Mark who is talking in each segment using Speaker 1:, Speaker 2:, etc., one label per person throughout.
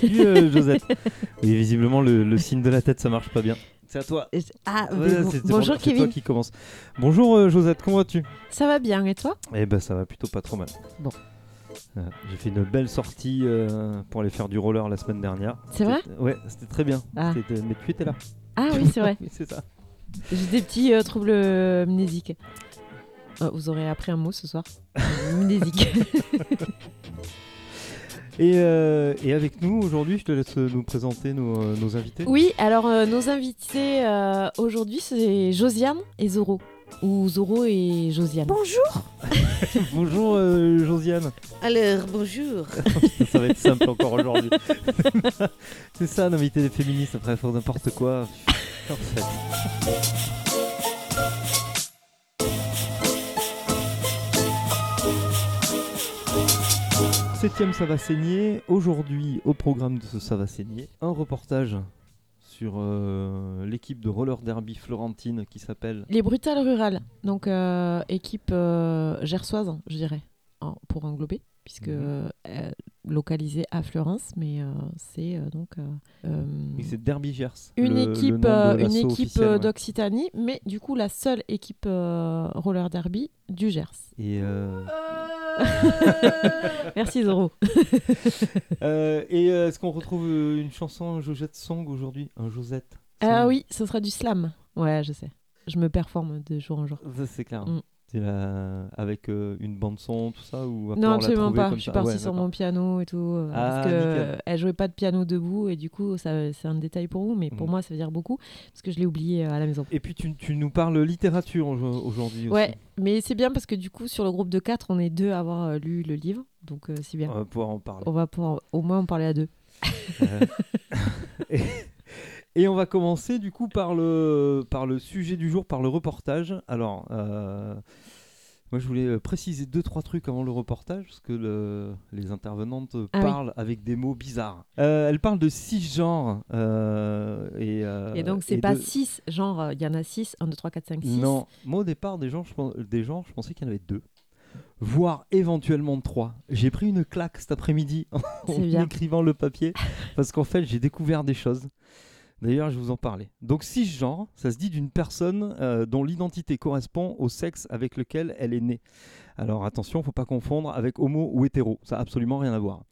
Speaker 1: Salut euh, Josette. Oui, visiblement le, le signe de la tête ça marche pas bien. C'est à toi.
Speaker 2: Ah,
Speaker 1: Ouais,
Speaker 2: bon- bonjour
Speaker 1: pour- c'est toi
Speaker 2: Kevin.
Speaker 1: qui commence. Bonjour euh, Josette, comment vas-tu?
Speaker 2: Ça va bien et toi?
Speaker 1: Eh ben ça va plutôt pas trop mal.
Speaker 2: Bon.
Speaker 1: Euh, J'ai fait une belle sortie euh, pour aller faire du roller la semaine dernière.
Speaker 2: C'est vrai?
Speaker 1: Ouais, c'était très bien.
Speaker 2: Ah.
Speaker 1: C'était- Mais tu étais là.
Speaker 2: Ah oui, c'est vrai.
Speaker 1: oui, c'est ça.
Speaker 2: J'ai des petits euh, troubles mnésiques. Oh, vous aurez appris un mot ce soir. Mnésique.
Speaker 1: Et, euh, et avec nous aujourd'hui, je te laisse nous présenter nos, euh, nos invités.
Speaker 2: oui, alors euh, nos invités euh, aujourd'hui, c'est Josiane et Zoro. Ou Zoro et Josiane.
Speaker 3: Bonjour.
Speaker 1: Bonjour euh, Josiane.
Speaker 3: Alors, bonjour.
Speaker 1: ça va être simple encore aujourd'hui. c'est ça, un invité des féministes après faire n'importe quoi. Parfait. Septième Ça va saigner. Aujourd'hui, au programme de ce Ça va saigner, un reportage sur euh, l'équipe de roller derby florentine qui s'appelle
Speaker 2: Les Brutales Rurales. Donc, euh, équipe euh, gersoise, je dirais, en- pour englober, puisque
Speaker 1: Mhm.
Speaker 2: euh, localisée à Florence, mais euh, c'est euh, donc euh, euh,
Speaker 1: c'est Derby Gers.
Speaker 2: une
Speaker 1: le- le
Speaker 2: équipe,
Speaker 1: nom de
Speaker 2: euh, une
Speaker 1: l'asso
Speaker 2: équipe
Speaker 1: officiel,
Speaker 2: euh,
Speaker 1: ouais.
Speaker 2: d'Occitanie, mais du coup la seule équipe euh, roller derby du Gers.
Speaker 1: Et euh,
Speaker 2: Merci Zoro.
Speaker 1: Euh, et euh, est-ce qu'on retrouve euh, une chanson Josette Song aujourd'hui? Un Josette
Speaker 2: Ah oui, ce sera du slam. Ouais, je sais. Je me performe de jour en jour.
Speaker 1: Ça, c'est clair.
Speaker 2: Mm.
Speaker 1: La- avec euh, une bande son, tout ça ou
Speaker 2: Non, absolument pas. Je suis
Speaker 1: Ah
Speaker 2: partie
Speaker 1: ouais,
Speaker 2: sur mon piano et tout. euh,
Speaker 1: Ah,
Speaker 2: parce que euh, elle jouait pas de piano debout et du coup, ça, c'est un détail pour vous, mais pour
Speaker 1: Mm.
Speaker 2: moi, ça veut dire beaucoup parce que je l'ai oublié euh, à la maison.
Speaker 1: Et puis tu, tu nous parles littérature au- aujourd'hui aussi.
Speaker 2: Ouais, mais c'est bien parce que du coup, sur le groupe de quatre, on est deux à avoir lu le livre, donc c'est bien.
Speaker 1: On va pouvoir en parler.
Speaker 2: On va pouvoir au moins en parler à deux.
Speaker 1: Et, et on va commencer du coup par le, par le sujet du jour, par le reportage. Alors, euh, moi je voulais euh, préciser deux trois trucs avant le reportage parce que le- les intervenantes
Speaker 2: Ah oui.
Speaker 1: parlent avec des mots bizarres. Euh, elles parlent de six genres euh, et,
Speaker 2: et donc, c'est pas
Speaker 1: de-
Speaker 2: six, genre, euh, il y en a six, 1, 2, 3, 4, 5, 6.
Speaker 1: Non, moi au départ des gens, je, des gens, je pensais qu'il y en avait deux. Voire éventuellement trois. J'ai pris une claque cet après-midi en écrivant le papier parce qu'en fait j'ai découvert des choses. D'ailleurs, je vous en parler. Donc, cisgenre, ça se dit d'une personne euh, dont l'identité correspond au sexe avec lequel elle est née. Alors, attention, faut pas confondre avec homo ou hétéro. Ça n'a absolument rien à voir.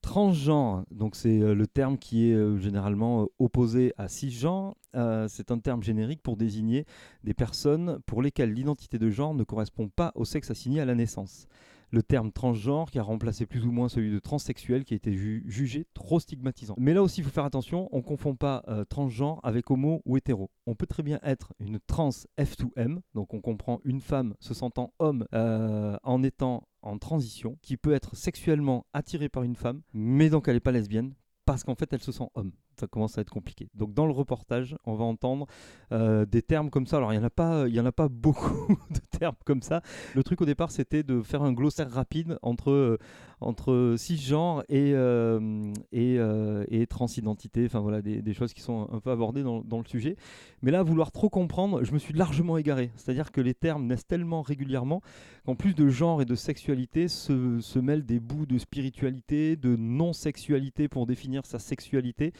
Speaker 1: Transgenre, donc c'est euh, le terme qui est euh, généralement opposé à cisgenre. C'est un terme générique pour désigner des personnes pour lesquelles l'identité de genre ne correspond pas au sexe assigné à la naissance. Le terme transgenre qui a remplacé plus ou moins celui de transsexuel qui a été ju- jugé trop stigmatisant. Mais là aussi, il faut faire attention, on ne confond pas euh, transgenre avec homo ou hétéro. On peut très bien être une trans F2M, donc on comprend une femme se sentant homme euh, en étant en transition, qui peut être sexuellement attirée par une femme, mais donc elle n'est pas lesbienne, parce qu'en fait elle se sent homme. Ça commence à être compliqué. Donc dans le reportage, on va entendre euh, des termes comme ça. Alors il n'y en, a pas- y en a pas beaucoup de termes comme ça. Le truc au départ, c'était de faire un glossaire rapide entre, euh, entre cisgenre et, euh, et, euh, et transidentité. Enfin voilà, des, choses qui sont un peu abordées dans, le sujet. Mais là, vouloir trop comprendre, je me suis largement égaré. C'est-à-dire que les termes naissent tellement régulièrement qu'en plus de genre et de sexualité, se, mêlent des bouts de spiritualité, de non-sexualité pour définir sa sexualité.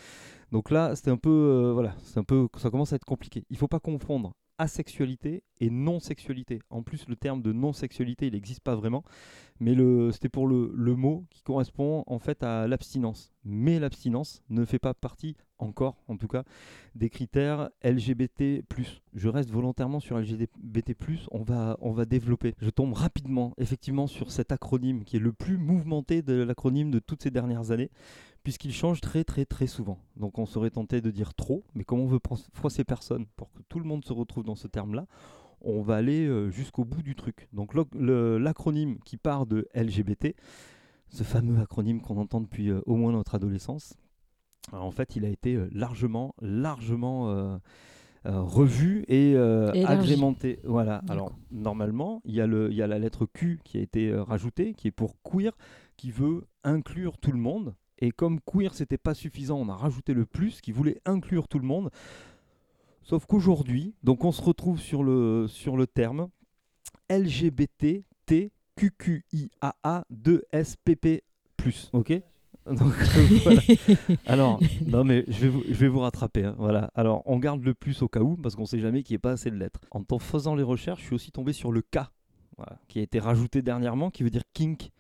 Speaker 1: Donc là, c'est un peu, euh, voilà, c'est un peu, ça commence à être compliqué. Il faut pas confondre asexualité et non-sexualité. En plus, le terme de non-sexualité, il n'existe pas vraiment, mais c'était pour le, le mot qui correspond en fait à l'abstinence. Mais l'abstinence ne fait pas partie, encore en tout cas, des critères LGBT+. Je reste volontairement sur LGBT+, on va, on va développer. Je tombe rapidement, effectivement, sur cet acronyme qui est le plus mouvementé de l'acronyme de toutes ces dernières années, puisqu'il change très très très souvent. Donc on serait tenté de dire trop, mais comme on veut froisser personne pour que tout le monde se retrouve dans ce terme-là, on va aller euh, jusqu'au bout du truc. Donc l'acronyme qui part de LGBT, ce fameux acronyme qu'on entend depuis euh, au moins notre adolescence, en fait il a été euh, largement, largement euh, euh, revu et, euh, agrémenté. Voilà. Alors normalement, il y, a le- il y a la lettre Q qui a été rajoutée, qui est pour queer, qui veut inclure tout le monde. Et comme queer, c'était pas suffisant, on a rajouté le plus qui voulait inclure tout le monde. Sauf qu'aujourd'hui, donc on se retrouve sur le, sur le terme LGBTTQQIAA2SPP+. Ok donc, voilà. Alors, non mais je vais vous, je vais vous rattraper. hein, Voilà. Alors, on garde le plus au cas où parce qu'on sait jamais qu'il n'y ait pas assez de lettres. En faisant les recherches, je suis aussi tombé sur le K, voilà, qui a été rajouté dernièrement, qui veut dire kink.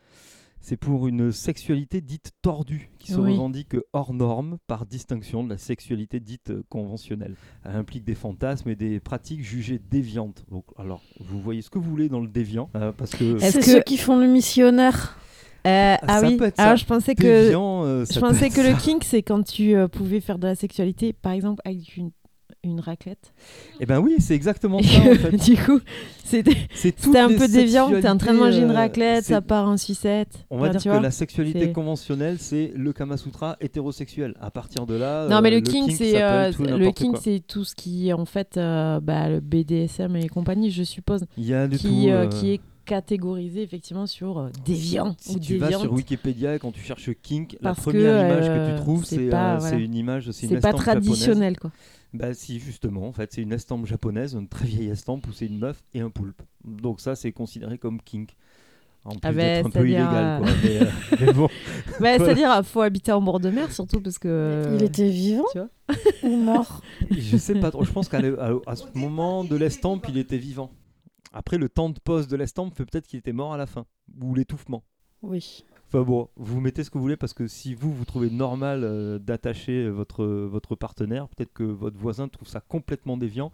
Speaker 1: C'est pour une sexualité dite tordue, qui se
Speaker 2: Oui.
Speaker 1: revendique hors norme par distinction de la sexualité dite euh, conventionnelle. Elle implique des fantasmes et des pratiques jugées déviantes. Donc, alors, vous voyez ce que vous voulez dans le déviant, euh, parce que
Speaker 2: Est-ce
Speaker 3: C'est
Speaker 2: que-
Speaker 3: ceux qui font le missionnaire.
Speaker 2: Euh, ah
Speaker 1: ça
Speaker 2: oui.
Speaker 1: peut être ça.
Speaker 2: Alors je pensais que
Speaker 1: déviant, euh,
Speaker 2: je pensais que le kink c'est quand tu euh, pouvais faire de la sexualité, par exemple avec une une raclette.
Speaker 1: Eh ben oui, c'est exactement ça en fait.
Speaker 2: du coup, c'était un peu déviant. T'es en train de manger une
Speaker 1: euh,
Speaker 2: raclette, ça part en sucette.
Speaker 1: On va
Speaker 2: Enfin,
Speaker 1: dire
Speaker 2: tu
Speaker 1: que
Speaker 2: vois.
Speaker 1: la sexualité conventionnelle, c'est le Kama Sutra hétérosexuel. À partir de là,
Speaker 2: Non,
Speaker 1: euh,
Speaker 2: mais le, kink,
Speaker 1: ça
Speaker 2: c'est euh, le kink, c'est tout ce qui en fait euh, bah, le BDSM et compagnie, je suppose,
Speaker 1: Il y a de
Speaker 2: qui
Speaker 1: tout.
Speaker 2: euh,
Speaker 1: euh,
Speaker 2: qui est catégorisé effectivement sur euh, déviant
Speaker 1: Si
Speaker 2: ou
Speaker 1: tu vas sur Wikipédia et quand tu cherches kink, la
Speaker 2: que,
Speaker 1: première image que
Speaker 2: euh,
Speaker 1: tu trouves,
Speaker 2: c'est
Speaker 1: euh,
Speaker 2: voilà.
Speaker 1: une image, c'est
Speaker 2: pas
Speaker 1: japonaise.
Speaker 2: traditionnel quoi.
Speaker 1: Bah si, justement, en fait, c'est une estampe japonaise, une très vieille estampe où c'est une meuf et un poulpe. Donc ça, c'est considéré comme kink. En plus
Speaker 2: Ah
Speaker 1: d'être un peu illégal, quoi.
Speaker 2: euh,
Speaker 1: Mais, euh, mais bon.
Speaker 2: Bah, C'est-à-dire, faut habiter en bord de mer surtout parce que.
Speaker 3: Il était vivant
Speaker 2: tu vois
Speaker 3: ou mort
Speaker 1: Je sais pas trop. Je pense qu'à le- à, à ce moment de l'estampe, il était vivant. Après, le temps de pause de l'estampe fait peut-être qu'il était mort à la fin. Ou l'étouffement.
Speaker 3: Oui.
Speaker 1: Enfin bon, vous mettez ce que vous voulez parce que si vous, vous trouvez normal euh, d'attacher votre, votre partenaire, peut-être que votre voisin trouve ça complètement déviant,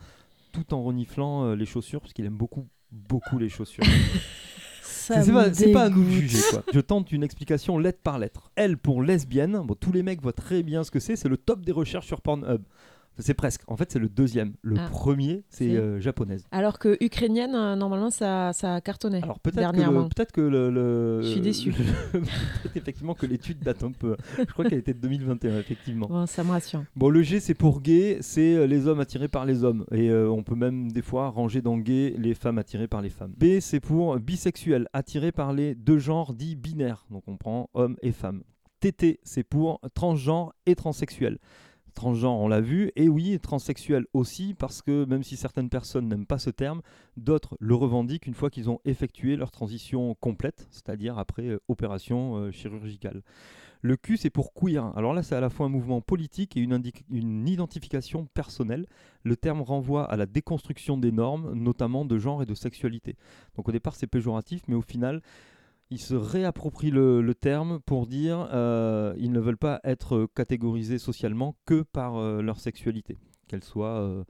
Speaker 1: tout en reniflant euh, les chaussures, parce qu'il aime beaucoup, beaucoup les chaussures. C'est pas, pas à nous de juger quoi. Je tente une explication lettre par lettre. Elle pour lesbienne, bon, tous les mecs voient très bien ce que c'est, c'est le top des recherches sur Pornhub. C'est presque. En fait, c'est le deuxième. Le
Speaker 2: Ah.
Speaker 1: premier, c'est euh, japonaise.
Speaker 2: Alors que ukrainienne, euh, normalement, ça, ça a cartonné.
Speaker 1: Alors peut-être que, peut-être que le, le-
Speaker 2: Je suis déçue.
Speaker 1: le- peut-être effectivement que l'étude date un peu. Je crois qu'elle était de 2021 effectivement.
Speaker 2: Bon, ça me rassure.
Speaker 1: Bon, le G c'est pour gay, c'est euh, les hommes attirés par les hommes et euh, on peut même des fois ranger dans gay les femmes attirées par les femmes. B c'est pour bisexuel, attiré par les deux genres dits binaires. Donc on prend homme et femme. TT c'est pour transgenre et transsexuel. Transgenre, on l'a vu, et oui, transsexuel aussi, parce que même si certaines personnes n'aiment pas ce terme, d'autres le revendiquent une fois qu'ils ont effectué leur transition complète, c'est-à-dire après euh, opération euh, chirurgicale. Le Q, c'est pour queer. Alors là, c'est à la fois un mouvement politique et une, identification personnelle. Le terme renvoie à la déconstruction des normes, notamment de genre et de sexualité. Donc au départ, c'est péjoratif, mais au final, ils se réapproprient le, le terme pour dire euh, ils ne veulent pas être catégorisés socialement que par euh, leur sexualité, qu'elle soit euh,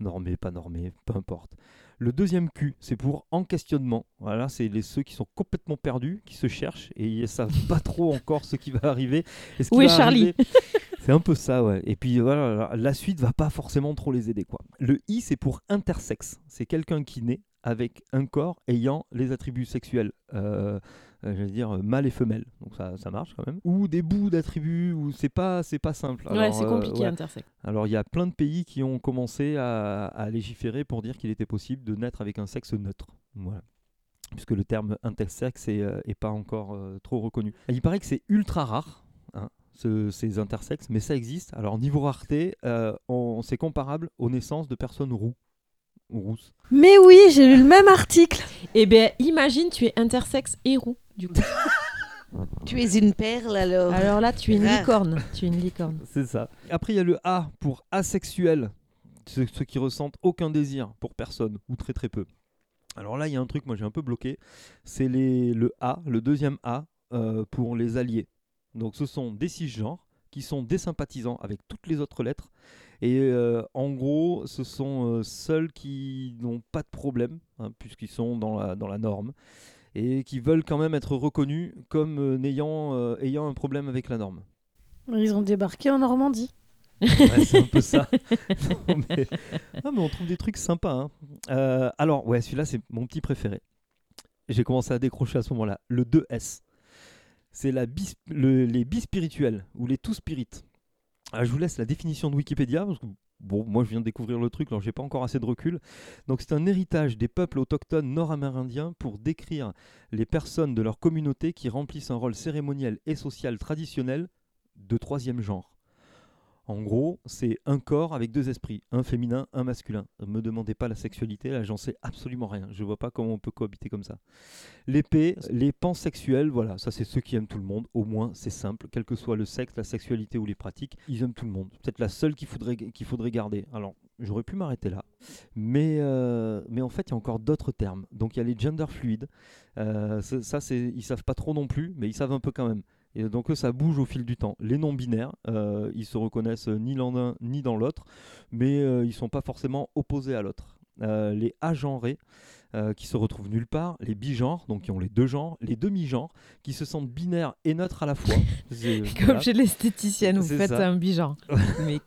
Speaker 1: normée, pas normée, peu importe. Le deuxième Q, c'est pour en questionnement. Voilà, c'est les ceux qui sont complètement perdus, qui se cherchent et ils savent pas trop encore ce qui va arriver. et ce qui
Speaker 2: Où est Charlie.
Speaker 1: C'est un peu ça, ouais. Et puis voilà, la- la suite va pas forcément trop les aider, quoi. Le I, c'est pour intersexe. C'est quelqu'un qui naît avec un corps ayant les attributs sexuels. Euh, euh, j'allais dire euh, mâle et femelle, donc ça, ça marche quand même. Ou des bouts d'attributs, ou c'est pas, c'est pas simple.
Speaker 2: ouais, c'est
Speaker 1: euh,
Speaker 2: compliqué,
Speaker 1: ouais.
Speaker 2: intersexe.
Speaker 1: Alors il y a plein de pays qui ont commencé à, à légiférer pour dire qu'il était possible de naître avec un sexe neutre. Voilà. Puisque le terme intersexe est, euh, est pas encore euh, trop reconnu. Et il paraît que c'est ultra rare. hein, ce- ces intersexes, mais ça existe. Alors niveau rareté, euh, on- c'est comparable aux naissances de personnes roux
Speaker 3: Mais oui, j'ai lu le même article.
Speaker 2: Eh bien, imagine, tu es intersexe et roux, du coup.
Speaker 4: Tu es une perle alors.
Speaker 2: Alors là, tu es une licorne. Tu es une licorne.
Speaker 1: C'est ça. Après, il y a le A pour asexuel, ceux, qui ressentent aucun désir pour personne, ou très très peu. Alors là, il y a un truc, moi j'ai un peu bloqué, c'est les- le A, le deuxième A, euh, pour les alliés. Donc ce sont des cisgenres qui sont désympathisants avec toutes les autres lettres. Et euh, en gros, ce sont euh, seuls qui n'ont pas de problème, hein, puisqu'ils sont dans la, dans la norme, et qui veulent quand même être reconnus comme euh, n'ayant, euh, ayant un problème avec la norme.
Speaker 3: Ils ont débarqué en Normandie.
Speaker 1: Ouais, c'est un peu ça. Non, mais... Ah, mais on trouve des trucs sympas. hein. Euh, alors, ouais, celui-là, c'est mon petit préféré. J'ai commencé à décrocher à ce moment-là. Le 2S. C'est la bis- le- les bispirituels ou les tout-spirites. Ah, je vous laisse la définition de Wikipédia parce que bon, moi je viens de découvrir le truc, alors j'ai pas encore assez de recul. Donc c'est un héritage des peuples autochtones nord-amérindiens pour décrire les personnes de leur communauté qui remplissent un rôle cérémoniel et social traditionnel de troisième genre. En gros, c'est un corps avec deux esprits, un féminin, un masculin. Ne me demandez pas la sexualité, là j'en sais absolument rien. Je vois pas comment on peut cohabiter comme ça. L'épée, les pansexuels, voilà, ça c'est ceux qui aiment tout le monde. Au moins, c'est simple, quel que soit le sexe, la sexualité ou les pratiques, ils aiment tout le monde. Peut-être la seule qu'il faudrait, garder. Alors, j'aurais pu m'arrêter là. Mais, euh, mais en fait, il y a encore d'autres termes. Donc il y a les gender fluides. Euh, ça, ça, c'est, ils savent pas trop non plus, mais ils savent un peu quand même. Et donc ça bouge au fil du temps. Les non-binaires, euh, ils se reconnaissent ni dans l'un ni dans l'autre, mais euh, ils sont pas forcément opposés à l'autre. Euh, les agenrés, euh, qui se retrouvent nulle part, les bigenres, donc qui ont les deux genres, les demi-genres, qui se sentent binaires et neutres à la fois.
Speaker 2: Comme
Speaker 1: voilà.
Speaker 2: chez l'esthéticienne, vous faites
Speaker 1: ça.
Speaker 2: un bigenre. Mais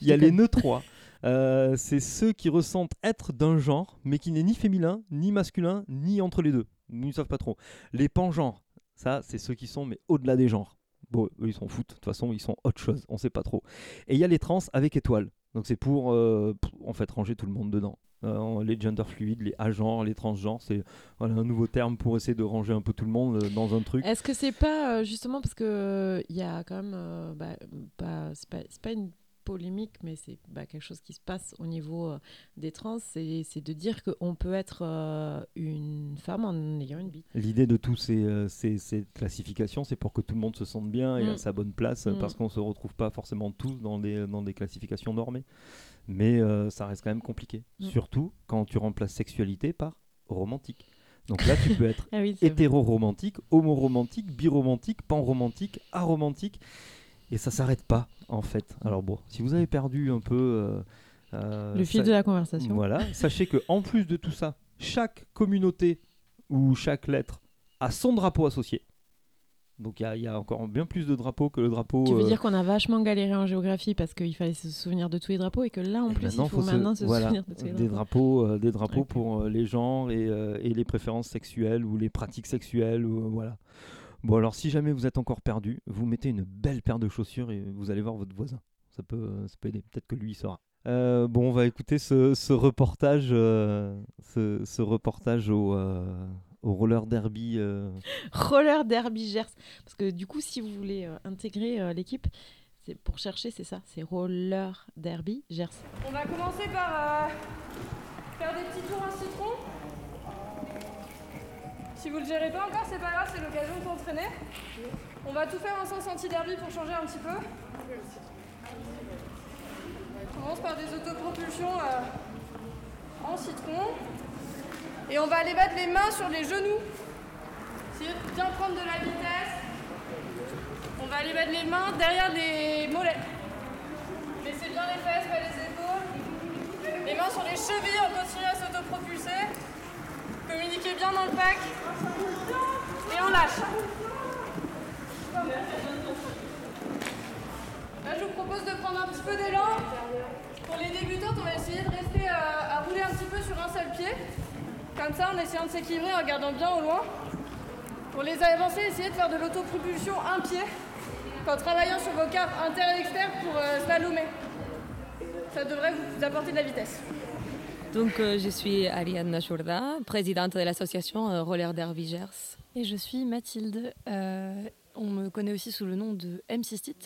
Speaker 1: Il y a les neutrois. Euh, c'est ceux qui ressentent être d'un genre, mais qui n'est ni féminin, ni masculin, ni entre les deux. Ils ne savent pas trop. Les pangenres, ça, c'est ceux qui sont mais au-delà des genres. Bon, ils s'en foutent. De toute façon, ils sont autre chose. On sait pas trop. Et il y a les trans avec étoiles. Donc c'est pour, euh, en fait, ranger tout le monde dedans. Euh, les gender fluides, les agenres, les transgenres, c'est un nouveau terme pour essayer de ranger un peu tout le monde euh, dans un truc.
Speaker 2: Est-ce que c'est pas justement parce que il y a quand même, bah, pas, c'est pas une polémique, mais c'est bah, quelque chose qui se passe au niveau euh, des trans, c'est de dire qu'on peut être euh, une femme en ayant une bite.
Speaker 1: L'idée de tous ces, euh, ces, ces classifications, c'est pour que tout le monde se sente bien et
Speaker 2: Mm.
Speaker 1: à sa bonne place,
Speaker 2: Mm.
Speaker 1: parce qu'on ne se retrouve pas forcément tous dans des, dans des classifications normées. Mais euh, ça reste quand même compliqué.
Speaker 2: Mm.
Speaker 1: Surtout quand tu remplaces sexualité par romantique. Donc là, tu peux être
Speaker 2: Ah oui,
Speaker 1: hétéro-romantique, homo-romantique, biromantique, pan-romantique, aromantique. Et ça s'arrête pas, en fait. Alors bon, si vous avez perdu un peu... euh, euh,
Speaker 2: le fil
Speaker 1: ça-
Speaker 2: de la conversation.
Speaker 1: voilà, sachez que en plus de tout ça, chaque communauté ou chaque lettre a son drapeau associé. Donc il y a- il y, a encore bien plus de drapeaux que le drapeau.
Speaker 2: Tu veux
Speaker 1: euh,
Speaker 2: dire qu'on a vachement galéré en géographie parce qu'il fallait se souvenir de tous les drapeaux et que là en
Speaker 1: et
Speaker 2: plus
Speaker 1: maintenant,
Speaker 2: il faut,
Speaker 1: se-
Speaker 2: maintenant se
Speaker 1: voilà,
Speaker 2: souvenir de tous les
Speaker 1: des
Speaker 2: drapeaux.
Speaker 1: euh, des drapeaux pour les genres et, et les préférences sexuelles ou les pratiques sexuelles ou voilà. Bon alors si jamais vous êtes encore perdu, vous mettez une belle paire de chaussures et vous allez voir votre voisin. Ça peut, euh, ça peut aider. Peut-être que lui il saura. Euh, bon, on va écouter ce, ce reportage, euh, ce, ce reportage au, euh, au roller derby. euh,
Speaker 2: Roller Derby Gers. Parce que du coup, si vous voulez euh, intégrer euh, l'équipe, c'est pour chercher, c'est ça, c'est Roller Derby Gers.
Speaker 5: On va commencer par euh, faire des petits tours en citron. Si vous le gérez pas encore, c'est pas grave, c'est l'occasion de s'entraîner. On va tout faire en sens anti-derby pour changer un petit peu. On commence par des autopropulsions euh, en citron. Et on va aller mettre les mains sur les genoux. Essayez de bien prendre de la vitesse. On va aller mettre les mains derrière les mollets. Laissez bien les fesses, pas les épaules. Les mains sur les chevilles, on continue à s'autopropulser. Bien dans le pack. Et on lâche. Là, je vous propose de prendre un petit peu d'élan. Pour les débutantes, on va essayer de rester euh, à rouler un petit peu sur un seul pied. Comme ça, en essayant de s'équilibrer, en regardant bien au loin. Pour les avancées, essayez de faire de l'autopropulsion un pied en travaillant sur vos cartes inter et exter pour euh, slalomer. Ça devrait vous apporter de la vitesse.
Speaker 6: Donc, euh, je suis Ariane Nachourda, présidente de l'association euh, Roller Derby Gers.
Speaker 7: Et je suis Mathilde. Euh, on me connaît aussi sous le nom de MC Stit.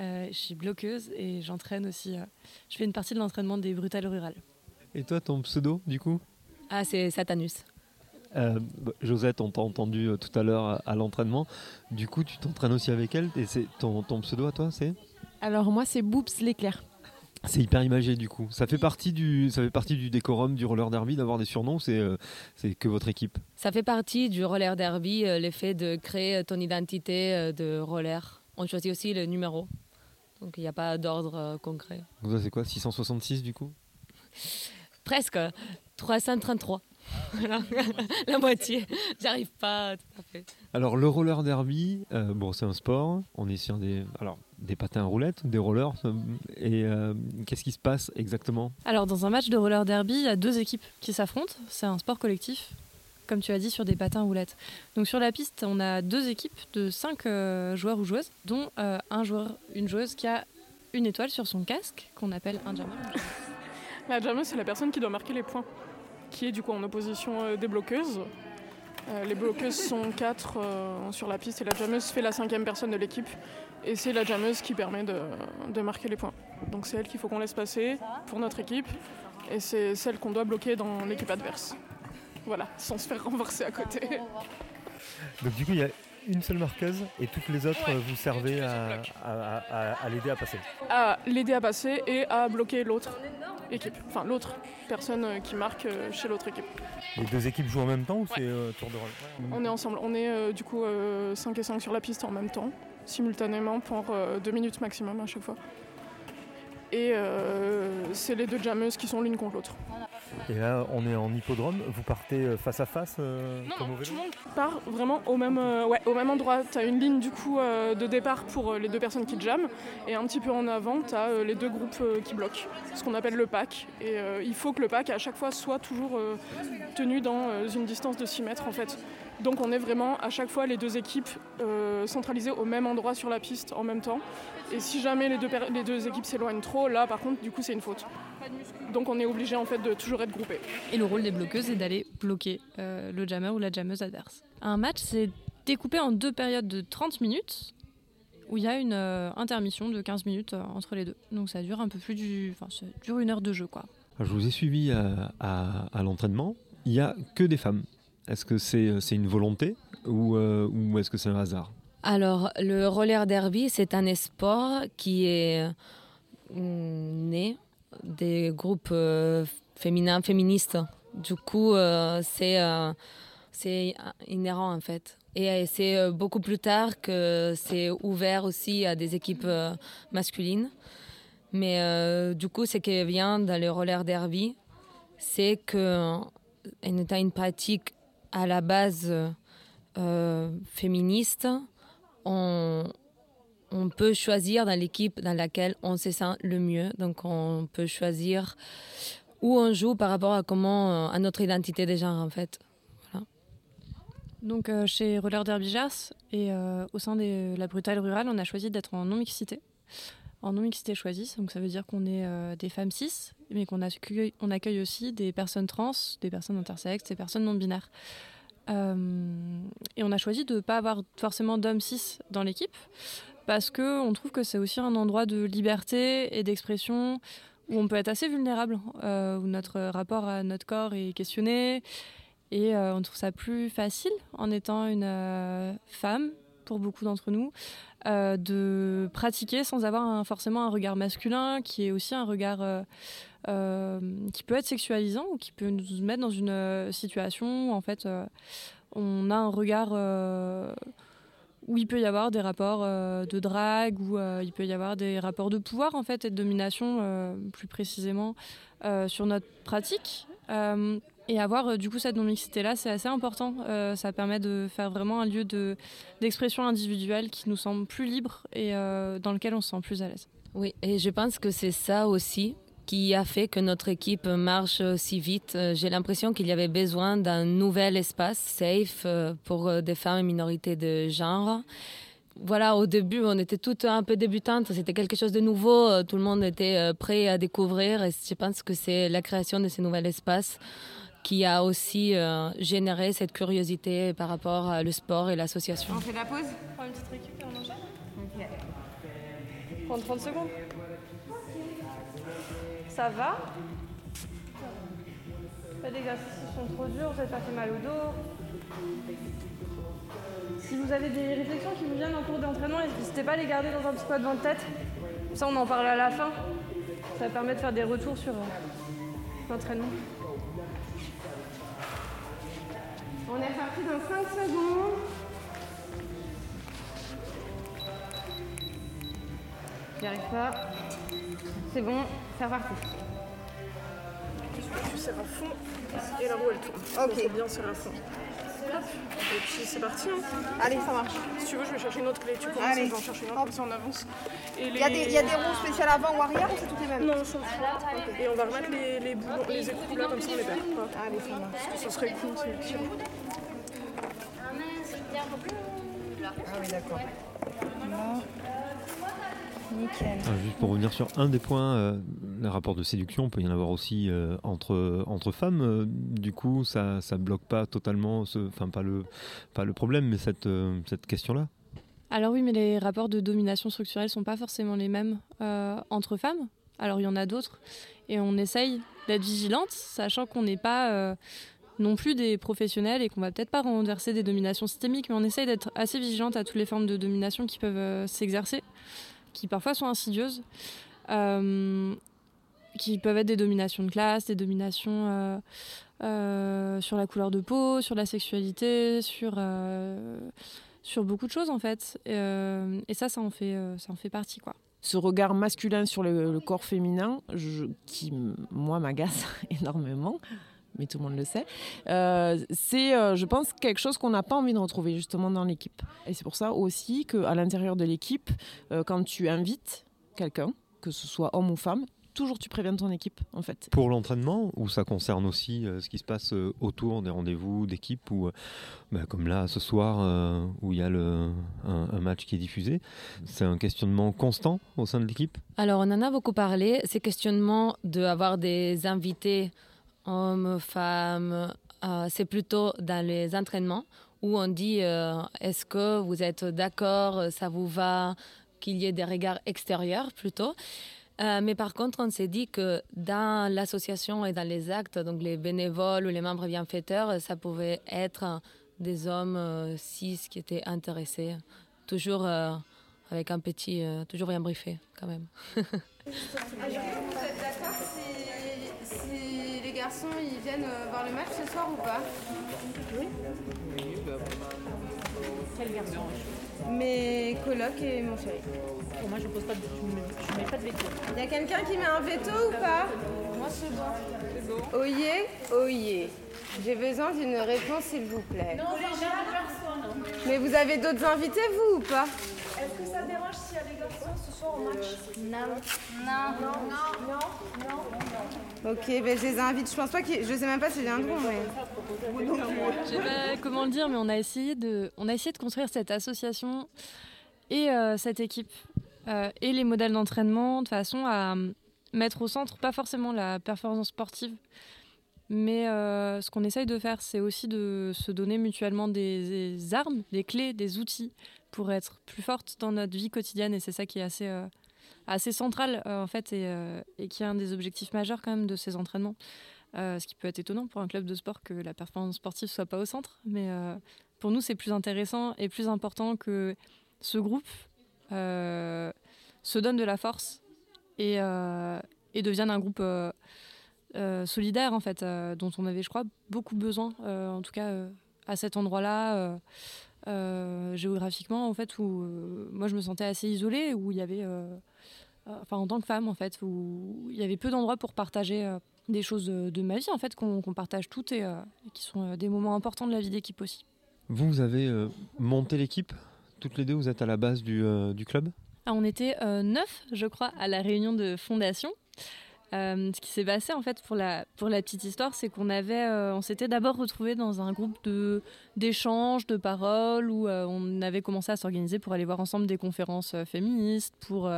Speaker 7: Euh, je suis bloqueuse et j'entraîne aussi. euh, je fais une partie de l'entraînement des brutales rurales.
Speaker 8: Et toi, ton pseudo, du coup?
Speaker 6: Ah, c'est Satanus.
Speaker 8: Euh, bah, Josette, on t'a entendu euh, tout à l'heure à, à l'entraînement. Du coup, tu t'entraînes aussi avec elle. Et c'est ton, ton pseudo à toi, c'est?
Speaker 2: Alors moi, c'est Boops l'éclair.
Speaker 8: C'est hyper imagé, du coup. Ça fait partie du, ça fait partie du décorum du roller derby d'avoir des surnoms. C'est, euh, c'est que votre équipe.
Speaker 6: Ça fait partie du roller derby, euh, l'effet de créer ton identité euh, de roller. On choisit aussi le numéro. Donc, il n'y a pas d'ordre euh, concret.
Speaker 8: Donc ça, c'est quoi 666 du coup?
Speaker 6: Presque 333. Voilà. La moitié. J'arrive pas tout à fait.
Speaker 8: Alors le roller derby, euh, bon c'est un sport, on est sur des, alors, des patins à roulettes, des rollers, euh, et euh, qu'est-ce qui se passe exactement?
Speaker 7: Alors, dans un match de roller derby, il y a deux équipes qui s'affrontent. C'est un sport collectif, comme tu as dit, sur des patins roulettes. Donc, sur la piste, on a deux équipes de cinq euh, joueurs ou joueuses, dont euh, un joueur, une joueuse qui a une étoile sur son casque, qu'on appelle un jammer.
Speaker 5: La jammeuse, c'est la personne qui doit marquer les points, qui est du coup en opposition euh, des bloqueuses. Euh, les bloqueuses sont quatre euh, sur la piste et la jammeuse fait la cinquième personne de l'équipe. Et c'est la jammeuse qui permet de, de marquer les points. Donc c'est elle qu'il faut qu'on laisse passer pour notre équipe. Et c'est celle qu'on doit bloquer dans l'équipe adverse. Voilà, sans se faire renverser à côté.
Speaker 9: Donc du coup, il y a une seule marqueuse et toutes les autres, euh, vous servez à, à- à- à l'aider à passer.
Speaker 5: À l'aider à passer et à bloquer l'autre équipe. Enfin, l'autre personne euh, qui marque euh, chez l'autre équipe.
Speaker 9: Les deux équipes jouent en même temps ou c'est euh, tour de rôle?
Speaker 5: On est ensemble. On est euh, du coup 5 et 5 sur la piste en même temps, simultanément, pour 2 minutes maximum à chaque fois. Et euh, c'est les deux jammeuses qui sont l'une contre l'autre.
Speaker 9: Et là, on est en hippodrome. Vous partez euh, face à face euh, comme au vélo
Speaker 5: Tout le monde part vraiment au même, euh, ouais, au même endroit. Tu as une ligne du coup euh, de départ pour euh, les deux personnes qui jamment et un petit peu en avant, tu as les deux groupes euh, qui bloquent, ce qu'on appelle le pack. Et euh, il faut que le pack à chaque fois soit toujours euh, tenu dans euh, une distance de 6 mètres en fait. Donc on est vraiment à chaque fois les deux équipes euh, centralisées au même endroit sur la piste en même temps. Et si jamais les deux, per- les deux équipes s'éloignent trop, là par contre du coup c'est une faute. Donc on est obligé en fait de toujours être groupés.
Speaker 7: Et le rôle des bloqueuses est d'aller bloquer euh, le jammer ou la jammeuse adverse. Un match, c'est découpé en deux périodes de 30 minutes où il y a une euh, intermission de 15 minutes euh, entre les deux. Donc ça dure un peu plus du... Enfin, ça dure une heure de jeu, quoi.
Speaker 8: Alors, je vous ai suivi à, à- à l'entraînement. Il n'y a que des femmes. Est-ce que c'est c'est une volonté ou, euh, ou est-ce que c'est un hasard?
Speaker 6: Alors, le roller derby, c'est un sport qui est mm, né des groupes euh, féminins, féministes. Du coup, euh, c'est euh, c'est inhérent en fait. Et euh, c'est euh, beaucoup plus tard que c'est ouvert aussi à des équipes euh, masculines. Mais euh, du coup, ce qui vient dans le roller derby, c'est que étant une pratique à la base euh, féministe, on, peut choisir dans l'équipe dans laquelle on se sent le mieux. Donc on peut choisir où on joue par rapport à comment euh, à notre identité de genre en fait.
Speaker 7: Donc euh, chez Roller Derby Jars et au sein de la brutale rurale, on a choisi d'être en non-mixité. En non-mixité choisie, donc ça veut dire qu'on est euh, des femmes cis, mais qu'on accueille, on accueille aussi des personnes trans, des personnes intersexes, des personnes non-binaires. Euh, et on a choisi de ne pas avoir forcément d'hommes cis dans l'équipe, parce qu'on trouve que c'est aussi un endroit de liberté et d'expression où on peut être assez vulnérable, euh, où notre rapport à notre corps est questionné, et on trouve ça plus facile en étant une femme, pour beaucoup d'entre nous, euh, de pratiquer sans avoir forcément un regard masculin qui est aussi un regard euh, euh, qui peut être sexualisant ou qui peut nous mettre dans une situation où en fait on a un regard où il peut y avoir des rapports de drague, où il peut y avoir des rapports de pouvoir en fait et de domination plus précisément sur notre pratique. Et avoir euh, du coup cette non-mixité là, c'est assez important. Euh, ça permet de faire vraiment un lieu de, d'expression individuelle qui nous semble plus libre et euh, dans lequel on se sent plus à l'aise.
Speaker 6: Oui, et je pense que c'est ça aussi qui a fait que notre équipe marche si vite. J'ai l'impression qu'il y avait besoin d'un nouvel espace safe pour des femmes et minorités de genre. Voilà, au début, on était toutes un peu débutantes, c'était quelque chose de nouveau, tout le monde était prêt à découvrir et je pense que c'est la création de ce nouvel espace qui a aussi euh, généré cette curiosité par rapport à le sport et l'association.
Speaker 5: On fait la pause
Speaker 7: Prends une petite récup et on enchaîne
Speaker 5: Prends 30 secondes. Ça va Pas d'exercices qui sont trop durs, vous pas fait mal au dos. Si vous avez des réflexions qui vous viennent en cours d'entraînement, n'hésitez pas à les garder dans un petit coin devant de tête. Ça, on en parle à la fin. Ça permet de faire des retours sur euh, l'entraînement. On est reparti dans 5 secondes. J'y arrive pas. C'est bon, c'est reparti. Tu serres à fond et la roue elle tourne. Ok. bien serrer à fond. Et puis c'est parti. Hein.
Speaker 10: Allez, ça marche.
Speaker 5: Si tu veux, je vais chercher une autre clé. Tu commences,
Speaker 10: Allez.
Speaker 5: je vais en chercher une autre, comme ça on avance.
Speaker 10: Il y, a des- y a des roues spéciales avant ou arrière ou c'est toutes les mêmes
Speaker 5: Non, sauf Et on va remettre les, les, boulons, les écrous là, comme ça on les perd pas.
Speaker 10: Allez, ça marche.
Speaker 5: Parce que ce serait cool, c'est utile.
Speaker 10: Ah oui, d'accord. Nickel.
Speaker 8: Alors, juste pour revenir sur un des points euh, les rapports de séduction, il peut y en avoir aussi euh, entre, entre femmes. Euh, du coup, ça ne bloque pas totalement, enfin pas le, pas le problème, mais cette, euh, cette question-là.
Speaker 7: Alors oui, mais les rapports de domination structurelle sont pas forcément les mêmes euh, entre femmes. Alors il y en a d'autres. Et on essaye d'être vigilante, sachant qu'on n'est pas euh, non plus des professionnels et qu'on va peut-être pas renverser des dominations systémiques, mais on essaye d'être assez vigilante à toutes les formes de domination qui peuvent euh, s'exercer, qui parfois sont insidieuses, euh, qui peuvent être des dominations de classe, des dominations euh, euh, sur la couleur de peau, sur la sexualité, sur sur beaucoup de choses en fait. Et, ça, ça en fait, ça en fait partie quoi.
Speaker 2: ce regard masculin sur le, corps féminin, qui, moi, m'agace énormément, mais tout le monde le sait, euh, c'est, euh, je pense, quelque chose qu'on n'a pas envie de retrouver justement dans l'équipe. Et c'est pour ça aussi qu'à l'intérieur de l'équipe, euh, quand tu invites quelqu'un, que ce soit homme ou femme, toujours tu préviens ton équipe, en fait.
Speaker 8: Pour l'entraînement, ou ça concerne aussi euh, ce qui se passe euh, autour des rendez-vous d'équipe, ou euh, bah, comme là ce soir euh, où il y a le, un, un match qui est diffusé, c'est un questionnement constant au sein de l'équipe?
Speaker 6: Alors, on en a beaucoup parlé, ces questionnements d'avoir des invités, hommes, femmes, euh, c'est plutôt dans les entraînements où on dit euh, est-ce que vous êtes d'accord, ça vous va, qu'il y ait des regards extérieurs plutôt? Euh, mais par contre, on s'est dit que dans l'association et dans les actes, donc les bénévoles ou les membres bienfaiteurs, ça pouvait être des hommes euh, cis qui étaient intéressés, toujours euh, avec un petit, euh, toujours bien briefé quand même.
Speaker 5: garçons ils viennent euh, voir le match ce soir ou pas Oui.
Speaker 11: Quel garçon?
Speaker 5: Mes colocs et mon chéri.
Speaker 11: Pour moi, je pose pas de, je mets, je mets pas de veto.
Speaker 5: Il y a quelqu'un qui met un veto ou pas?
Speaker 11: Moi, c'est bon.
Speaker 5: Oyez, oyez. J'ai besoin d'une réponse s'il vous plaît.
Speaker 11: Non, personne.
Speaker 5: Mais vous avez d'autres invités vous ou pas?
Speaker 11: Est-ce que ça dérange Non. Non. Non. Non.
Speaker 5: Ok, ben je les invite. Je pense pas. Je sais même pas s'ils viendront, mais.
Speaker 7: Je sais comment le dire, mais on a essayé de, on a essayé de construire cette association et euh, cette équipe euh, et les modèles d'entraînement de façon à euh, mettre au centre pas forcément la performance sportive, mais ce qu'on essaye de faire, c'est aussi de se donner mutuellement des armes, des clés, des outils pour être plus fortes dans notre vie quotidienne et c'est ça qui est assez euh, assez central euh, en fait et, euh, et qui est un des objectifs majeurs quand même de ces entraînements. Ce qui peut être étonnant pour un club de sport que la performance sportive soit pas au centre, mais pour nous c'est plus intéressant et plus important que ce groupe se donne de la force et, et devienne un groupe solidaire en fait, dont on avait je crois beaucoup besoin, en tout cas à cet endroit-là. Euh, géographiquement en fait où euh, moi je me sentais assez isolée où il y avait euh, enfin en tant que femme en fait où il y avait peu d'endroits pour partager des choses de, de ma vie en fait qu'on partage toutes et, qui sont des moments importants de la vie d'équipe aussi.
Speaker 8: Vous, vous avez monté l'équipe Toutes les deux, vous êtes à la base du, du club?
Speaker 7: Ah, on était neuf, je crois, à la réunion de fondation. Euh, ce qui s'est passé en fait pour la petite histoire, c'est qu'on avait euh, on s'était d'abord retrouvés dans un groupe de d'échanges, de paroles où euh, on avait commencé à s'organiser pour aller voir ensemble des conférences féministes, pour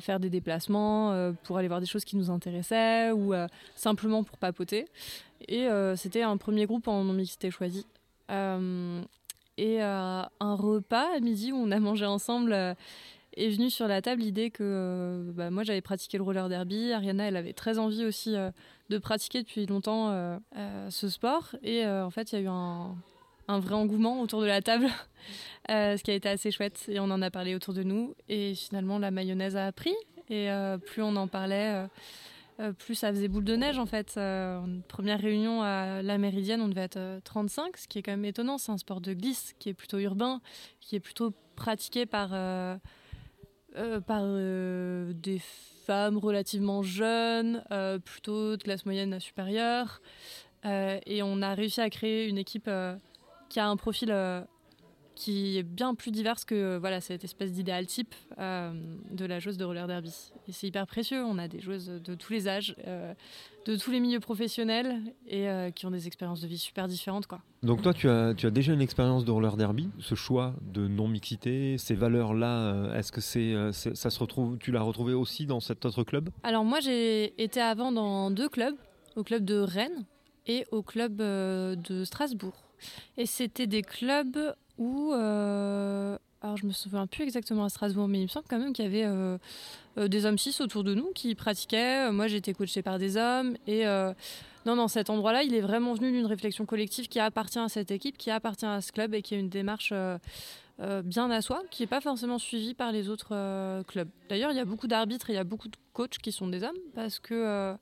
Speaker 7: faire des déplacements, pour aller voir des choses qui nous intéressaient ou simplement pour papoter. Et c'était un premier groupe en non mixité choisi. Et un repas à midi où on a mangé ensemble est venu sur la table l'idée que euh, bah, moi j'avais pratiqué le roller derby, Ariana elle avait très envie aussi euh, de pratiquer depuis longtemps euh, ce sport. Et en fait il y a eu un, vrai engouement autour de la table, ce qui a été assez chouette. Et on en a parlé autour de nous. Et finalement la mayonnaise a pris. Et plus on en parlait, plus ça faisait boule de neige en fait. Première réunion à la Méridienne, on devait être euh, 35, ce qui est quand même étonnant. C'est un sport de glisse qui est plutôt urbain, qui est plutôt pratiqué par, euh, par euh, des femmes relativement jeunes, euh, plutôt de classe moyenne à supérieure. Et on a réussi à créer une équipe qui a un profil qui est bien plus diverse que voilà, cette espèce d'idéal type euh, de la joueuse de roller derby. Et c'est hyper précieux. On a des joueuses de tous les âges, euh, de tous les milieux professionnels et euh, qui ont des expériences de vie super différentes. Quoi.
Speaker 8: Donc toi, tu as, tu as déjà une expérience de roller derby, ce choix de non-mixité, ces valeurs-là, est-ce que c'est, c'est- ça se retrouve, tu l'as retrouvé aussi dans cet autre club?
Speaker 7: Alors moi j'ai été avant dans deux clubs, au club de Rennes et au club de Strasbourg. Et c'était des clubs où, euh, alors je me souviens plus exactement à Strasbourg, mais il me semble quand même qu'il y avait euh, euh, des hommes cis autour de nous qui pratiquaient. Moi j'étais coachée par des hommes et non, non, cet endroit-là, il est vraiment venu d'une réflexion collective qui appartient à cette équipe, qui appartient à ce club et qui a une démarche bien à soi, qui n'est pas forcément suivie par les autres clubs. D'ailleurs, il y a beaucoup d'arbitres et il y a beaucoup de coachs qui sont des hommes parce que euh,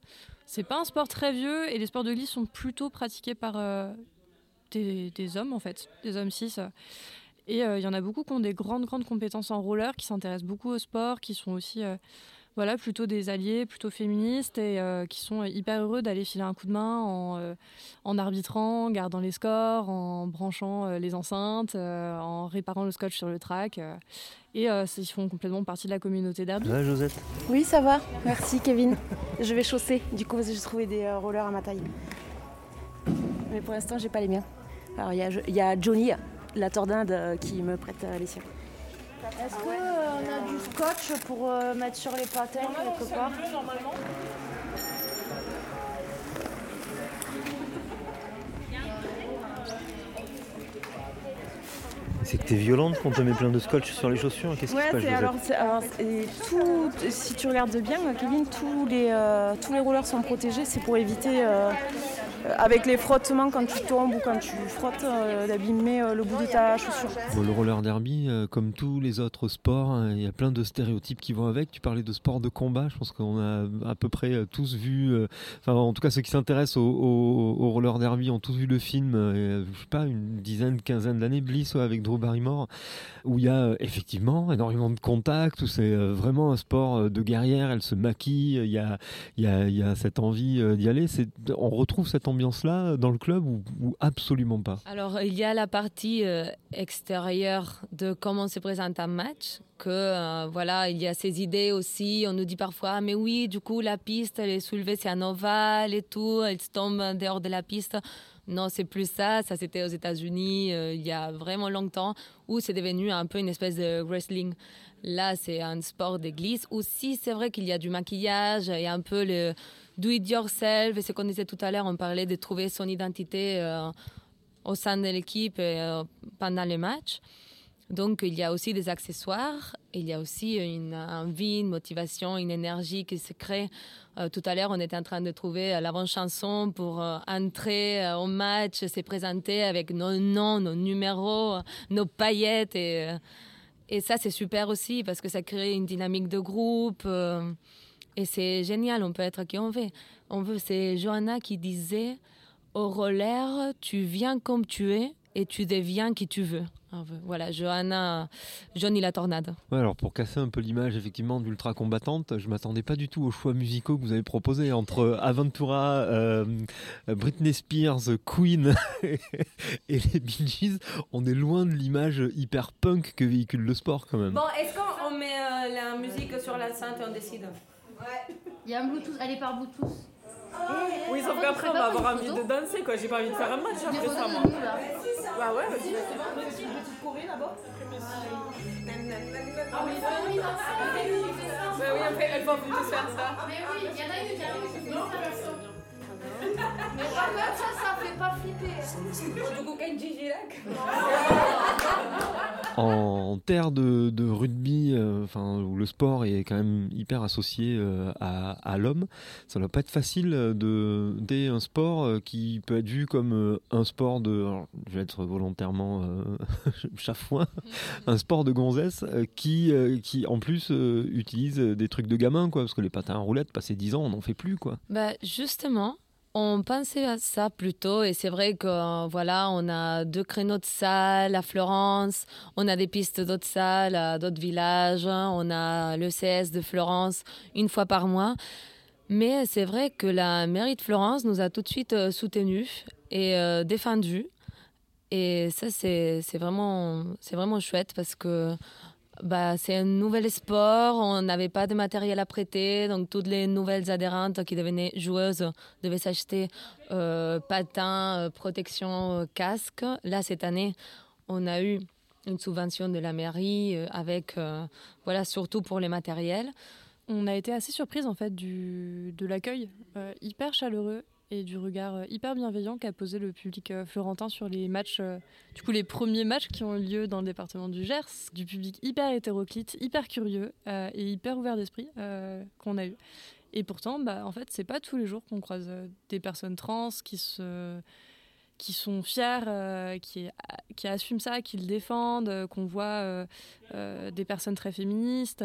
Speaker 7: c'est pas un sport très vieux et les sports de glisse sont plutôt pratiqués par des, des hommes en fait, des hommes cis. Et euh, il y en a beaucoup qui ont des grandes, grandes compétences en roller, qui s'intéressent beaucoup au sport, qui sont aussi euh, voilà, plutôt des alliés, plutôt féministes et euh, qui sont hyper heureux d'aller filer un coup de main en, euh, en arbitrant, en gardant les scores, en branchant euh, les enceintes, euh, en réparant le scotch sur le track. euh, et euh, ils font complètement partie de la communauté derby.
Speaker 9: Ouais, Josette?
Speaker 11: Oui, ça va. Merci, Kevin. Je vais chausser, du coup, parce que j'ai trouvé des euh, rollers à ma taille. Mais pour l'instant, j'ai pas les miens. Alors, il y, a- il y a Johnny, la tordinde, euh, qui me prête euh, les siens. Est-ce qu'on a du scotch pour euh, mettre sur les patins quelque part
Speaker 9: C'est que t'es violente quand on te met plein de scotch sur les chaussures. Qu'est-ce qui
Speaker 11: Ouais,
Speaker 9: se passe,
Speaker 11: alors, c'est- alors, et tout, si tu regardes bien, Kevin, tous les, euh, tous les rollers sont protégés. C'est pour éviter, euh, euh, avec les frottements, quand tu tombes ou quand tu frottes, euh, d'abîmer euh, le bout de ta chaussure.
Speaker 8: Le roller derby, euh, comme tous les autres sports, hein, il y a plein de stéréotypes qui vont avec. Tu parlais de sport de combat, je pense qu'on a à peu près euh, tous vu, euh, enfin en tout cas ceux qui s'intéressent au, roller derby ont tous vu le film, euh, je sais pas, une dizaine, quinzaine d'années, Bliss avec Drew Barrymore, où il y a euh, effectivement énormément de contacts, où c'est euh, vraiment un sport euh, de guerrière, elle se maquille, il y a, cette envie euh, d'y aller. On retrouve cette ambiance-là dans le club ou, absolument pas?
Speaker 6: Alors, il y a la partie euh, extérieure de comment se présente un match, que euh, voilà, il y a ces idées aussi. On nous dit parfois, Ah, mais oui, du coup, la piste, elle est soulevée, c'est un ovale et tout, elle se tombe dehors de la piste. Non, c'est plus ça. Ça, c'était aux États-Unis euh, il y a vraiment longtemps, où c'est devenu un peu une espèce de wrestling. Là, c'est un sport de glisse. Aussi, c'est vrai qu'il y a du maquillage et un peu le do it yourself. Et ce qu'on disait tout à l'heure, on parlait de trouver son identité. euh, au sein de l'équipe euh, pendant les matchs. Donc, il y a aussi des accessoires, il y a aussi une envie, une motivation, une énergie qui se crée. Euh, tout à l'heure, on était en train de trouver euh, la bonne chanson pour entrer au match, se présenter avec nos noms, nos numéros, nos paillettes. Et, et ça, c'est super aussi parce que ça crée une dynamique de groupe. Et c'est génial, on peut être qui on veut. On veut, c'est Johanna qui disait au roller, tu viens comme tu es et tu deviens qui tu veux. Voilà, Johanna, Johnny la tornade.
Speaker 8: Ouais, alors pour casser un peu l'image effectivement d'ultra combattante, je m'attendais pas du tout aux choix musicaux que vous avez proposés entre Aventura, euh, Britney Spears, Queen et les Bee Gees. On est loin de l'image hyper punk que véhicule le sport quand même.
Speaker 6: Bon, est-ce qu'on met euh, la musique sur l'enceinte et on décide?
Speaker 12: Ouais. Il y a un Bluetooth, elle est par Bluetooth.
Speaker 13: Oui, sauf qu'après, on va avoir envie de danser, quoi. J'ai pas envie de faire un match après ça, moi. Bah ouais, vas-y.
Speaker 12: Ah oui, oui,
Speaker 13: Bah oui, après, elles vont tous faire ça.
Speaker 12: Mais oui, il y en a une qui arrive. Mais par contre, ça, ça fait pas flipper.
Speaker 8: En terre de, de rugby, euh, enfin où le sport est quand même hyper associé euh, à, à l'homme, ça doit pas être facile euh, de dès un sport euh, qui peut être vu comme un sport de, alors, je vais être volontairement euh, chafouin, un sport de gonzesse euh, qui euh, qui en plus euh, utilise des trucs de gamin quoi, parce que les patins à roulettes, passé 10 ans, on n'en fait plus quoi.
Speaker 6: Bah, justement, on pensait à ça plutôt et c'est vrai que euh, voilà, on a deux créneaux de salle à Florence, on a des pistes d'autres salles à d'autres villages, on a le CS de Florence une fois par mois. Mais c'est vrai que la mairie de Florence nous a tout de suite euh, soutenus et euh, défendus. Et ça, c'est vraiment, c'est vraiment chouette parce que bah, c'est un nouvel sport, on n'avait pas de matériel à prêter, donc toutes les nouvelles adhérentes qui devenaient joueuses devaient s'acheter euh, patins, euh, protection, euh, casque. Là, cette année, on a eu une subvention de la mairie avec, voilà, surtout pour les matériels.
Speaker 7: On a été assez surprise en fait du, de l'accueil hyper chaleureux et du regard euh, hyper bienveillant qu'a posé le public euh, florentin sur les matchs, euh, du coup les premiers matchs qui ont eu lieu dans le département du Gers, du public hyper hétéroclite, hyper curieux et hyper ouvert d'esprit qu'on a eu. Et pourtant, bah, en fait, c'est pas tous les jours qu'on croise des personnes trans qui se qui sont fiers, euh, qui, qui assument ça, qui le défendent, euh, qu'on voit euh, des personnes très féministes,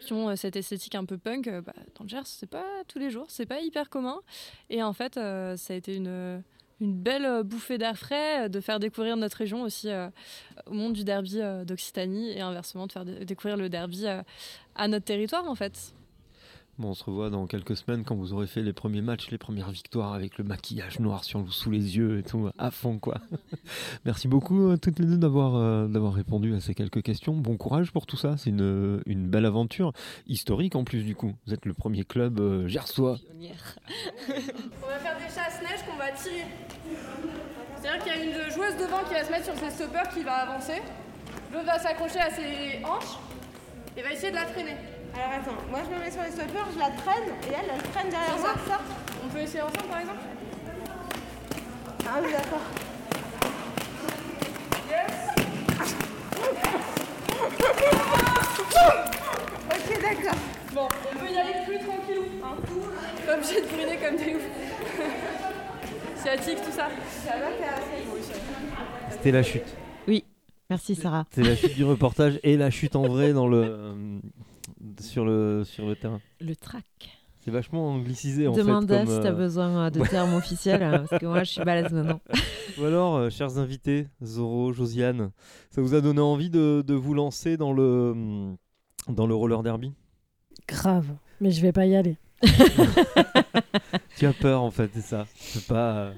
Speaker 7: qui ont cette esthétique un peu punk. bah, dans le Gers, c'est pas tous les jours, c'est pas hyper commun. Et en fait, ça a été une, une belle bouffée d'air frais de faire découvrir notre région aussi au monde du derby d'Occitanie et inversement de faire dé- découvrir le derby à notre territoire en fait.
Speaker 8: On se revoit dans quelques semaines quand vous aurez fait les premiers matchs, les premières victoires avec le maquillage noir sur, sous les yeux et tout, à fond quoi. Merci beaucoup euh, toutes les deux d'avoir euh, d'avoir répondu à ces quelques questions. Bon courage pour tout ça, c'est une, belle aventure, historique en plus du coup. Vous êtes le premier club euh, gersois.
Speaker 5: On va faire des chasse-neige qu'on va tirer. C'est-à-dire qu'il y a une joueuse devant qui va se mettre sur ses stoppers qui va avancer. L'autre va s'accrocher à ses hanches et va essayer de la freiner.
Speaker 10: Alors attends, moi je me mets sur les stoppers, je la traîne et elle, elle traîne derrière moi.
Speaker 5: ça. On peut essayer ensemble par exemple
Speaker 10: Ah oui, d'accord. Ok, d'accord.
Speaker 5: Bon, on peut y aller plus tranquillou. Hein. Pas obligé de brûler comme des ouf. Sciatique, tout ça. Ça va, t'es assez
Speaker 1: C'était la chute.
Speaker 2: Oui, merci Sarah.
Speaker 1: C'est la chute du reportage et la chute en vrai dans le, euh, sur, le, sur le terrain.
Speaker 2: Le track.
Speaker 1: C'est vachement anglicisé en
Speaker 2: Demande
Speaker 1: fait. comme,
Speaker 2: si t'as
Speaker 1: euh,
Speaker 2: besoin euh, de termes officiels, euh, parce que moi je suis balèze maintenant.
Speaker 1: Ou alors, euh, chers invités, Zoro, Josiane, ça vous a donné envie de, de vous lancer dans le, hum, dans le roller derby?
Speaker 3: Grave. Mais je vais pas y aller.
Speaker 1: Tu as peur en fait, c'est ça. C'est pas.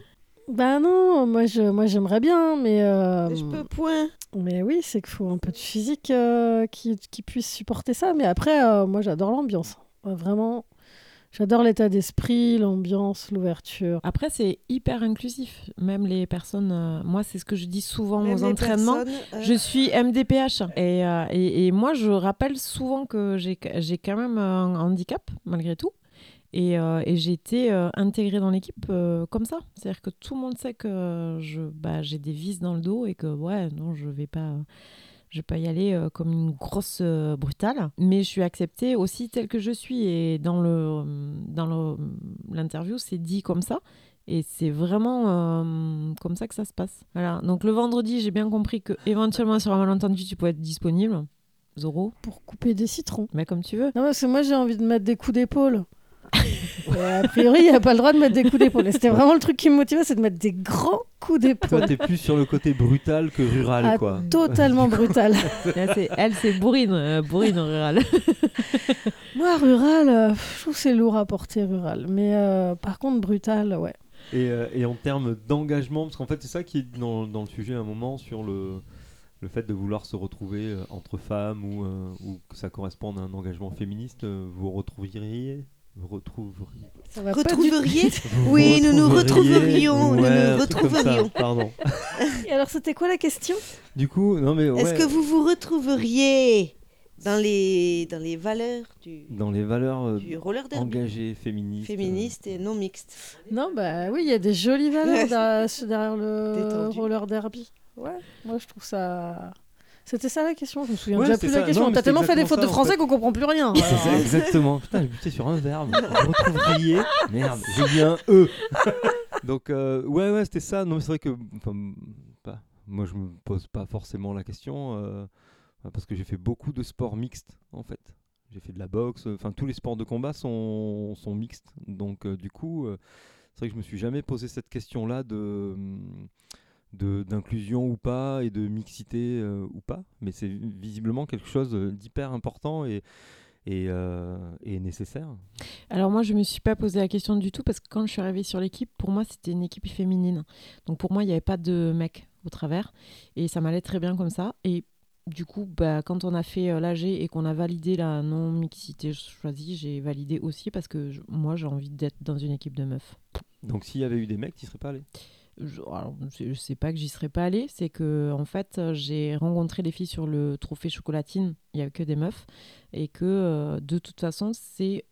Speaker 3: Bah non, moi je, moi j'aimerais bien, mais. euh,
Speaker 4: Je peux point.
Speaker 3: Mais oui, c'est qu'il faut un peu de physique euh, qui, qui puisse supporter ça. Mais après, euh, moi j'adore l'ambiance. Vraiment, j'adore l'état d'esprit, l'ambiance, l'ouverture.
Speaker 2: Après, c'est hyper inclusif. Même les personnes. euh, moi, c'est ce que je dis souvent
Speaker 4: Même
Speaker 2: aux entraînements.
Speaker 4: euh,
Speaker 2: Je suis MDPH. Et, euh, et, et moi, je rappelle souvent que j'ai j'ai quand même un handicap, malgré tout. Et, euh, et j'ai été euh, intégrée dans l'équipe euh, comme ça. C'est-à-dire que tout le monde sait que je, bah, j'ai des vis dans le dos et que, ouais, non, je vais pas. Je vais pas y aller euh, comme une grosse brutale, mais je suis acceptée aussi telle que je suis. Et dans le dans le- l'interview, c'est dit comme ça. Et c'est vraiment euh, comme ça que ça se passe. Voilà. Donc le vendredi, j'ai bien compris que éventuellement sur un malentendu, tu peux être disponible. Zoro.
Speaker 3: Pour couper des citrons.
Speaker 2: Mais comme tu veux.
Speaker 3: Non, parce que moi j'ai envie de mettre des coups d'épaule. A priori, il n'y a pas le droit de mettre des coups d'épaule. C'était vraiment le truc qui me motivait, c'est de mettre des grands coups
Speaker 1: Toi,
Speaker 3: d'épaule.
Speaker 1: t'es plus sur le côté brutal que rural,
Speaker 3: Ah,
Speaker 1: quoi.
Speaker 3: totalement brutal.
Speaker 2: Là, elle, c'est bourrine, euh, bourrine en rural.
Speaker 3: Moi, rural, euh, je trouve c'est lourd à porter rural. Mais euh, par contre, brutal, ouais.
Speaker 1: Et, euh, et en termes d'engagement, parce qu'en fait, c'est ça qui est dans, dans le sujet à un moment sur le, le fait de vouloir se retrouver euh, entre femmes ou, euh, ou que ça corresponde à un engagement féministe, vous retrouveriez vous retrouveriez.
Speaker 3: Ça va pas
Speaker 4: Retrouveriez
Speaker 3: du-
Speaker 4: Oui, nous nous retrouverions. Nous
Speaker 1: Ouais,
Speaker 4: nous
Speaker 1: comme ça,
Speaker 4: retrouverions.
Speaker 1: Pardon.
Speaker 3: Et alors, c'était quoi la question?
Speaker 1: Du coup, non mais ouais,
Speaker 4: Est-ce que vous vous retrouveriez dans les, dans les valeurs du,
Speaker 1: dans les valeurs euh,
Speaker 4: du roller derby
Speaker 1: engagées féministes,
Speaker 4: féministe et non mixte
Speaker 3: Non, bah oui, il y a des jolies valeurs derrière, derrière le
Speaker 4: Détendu.
Speaker 3: roller derby. Ouais, moi je trouve ça. C'était ça la question, je me souviens
Speaker 1: Ouais,
Speaker 3: déjà plus
Speaker 1: ça.
Speaker 3: la question. T'as tellement fait des fautes de
Speaker 1: ça, en
Speaker 3: français
Speaker 1: fait.
Speaker 3: qu'on comprend plus rien.
Speaker 1: C'est ça, exactement. Putain, j'ai buté sur un verbe. Vous retrouveriez. Merde, j'ai dit un E. Donc, euh, ouais, ouais, c'était ça. Non, mais c'est vrai que. enfin, pas, moi, je me pose pas forcément la question. euh, parce que j'ai fait beaucoup de sports mixtes, en fait. J'ai fait de la boxe. Enfin, tous les sports de combat sont, sont mixtes. Donc, euh, du coup, c'est vrai que je me suis jamais posé cette question-là de. de- d'inclusion ou pas et de mixité euh, ou pas mais c'est visiblement quelque chose euh, d'hyper important et, et, euh, et nécessaire.
Speaker 2: Alors moi, je me suis pas posé la question du tout parce que quand je suis arrivée sur l'équipe, pour moi, c'était une équipe féminine. Donc pour moi, il n'y avait pas de mecs au travers. Et ça m'allait très bien comme ça. Et du coup, bah, quand on a fait euh, l'AG et qu'on a validé la non-mixité choisie, j'ai validé aussi parce que je- moi, j'ai envie d'être dans une équipe de meufs.
Speaker 1: Donc s'il y avait eu des mecs, tu serais pas allé
Speaker 2: Je, alors, je, je sais pas que j'y serais pas allée, c'est que en fait j'ai rencontré les filles sur le trophée chocolatine, il y avait que des meufs, et que euh, de toute façon c'est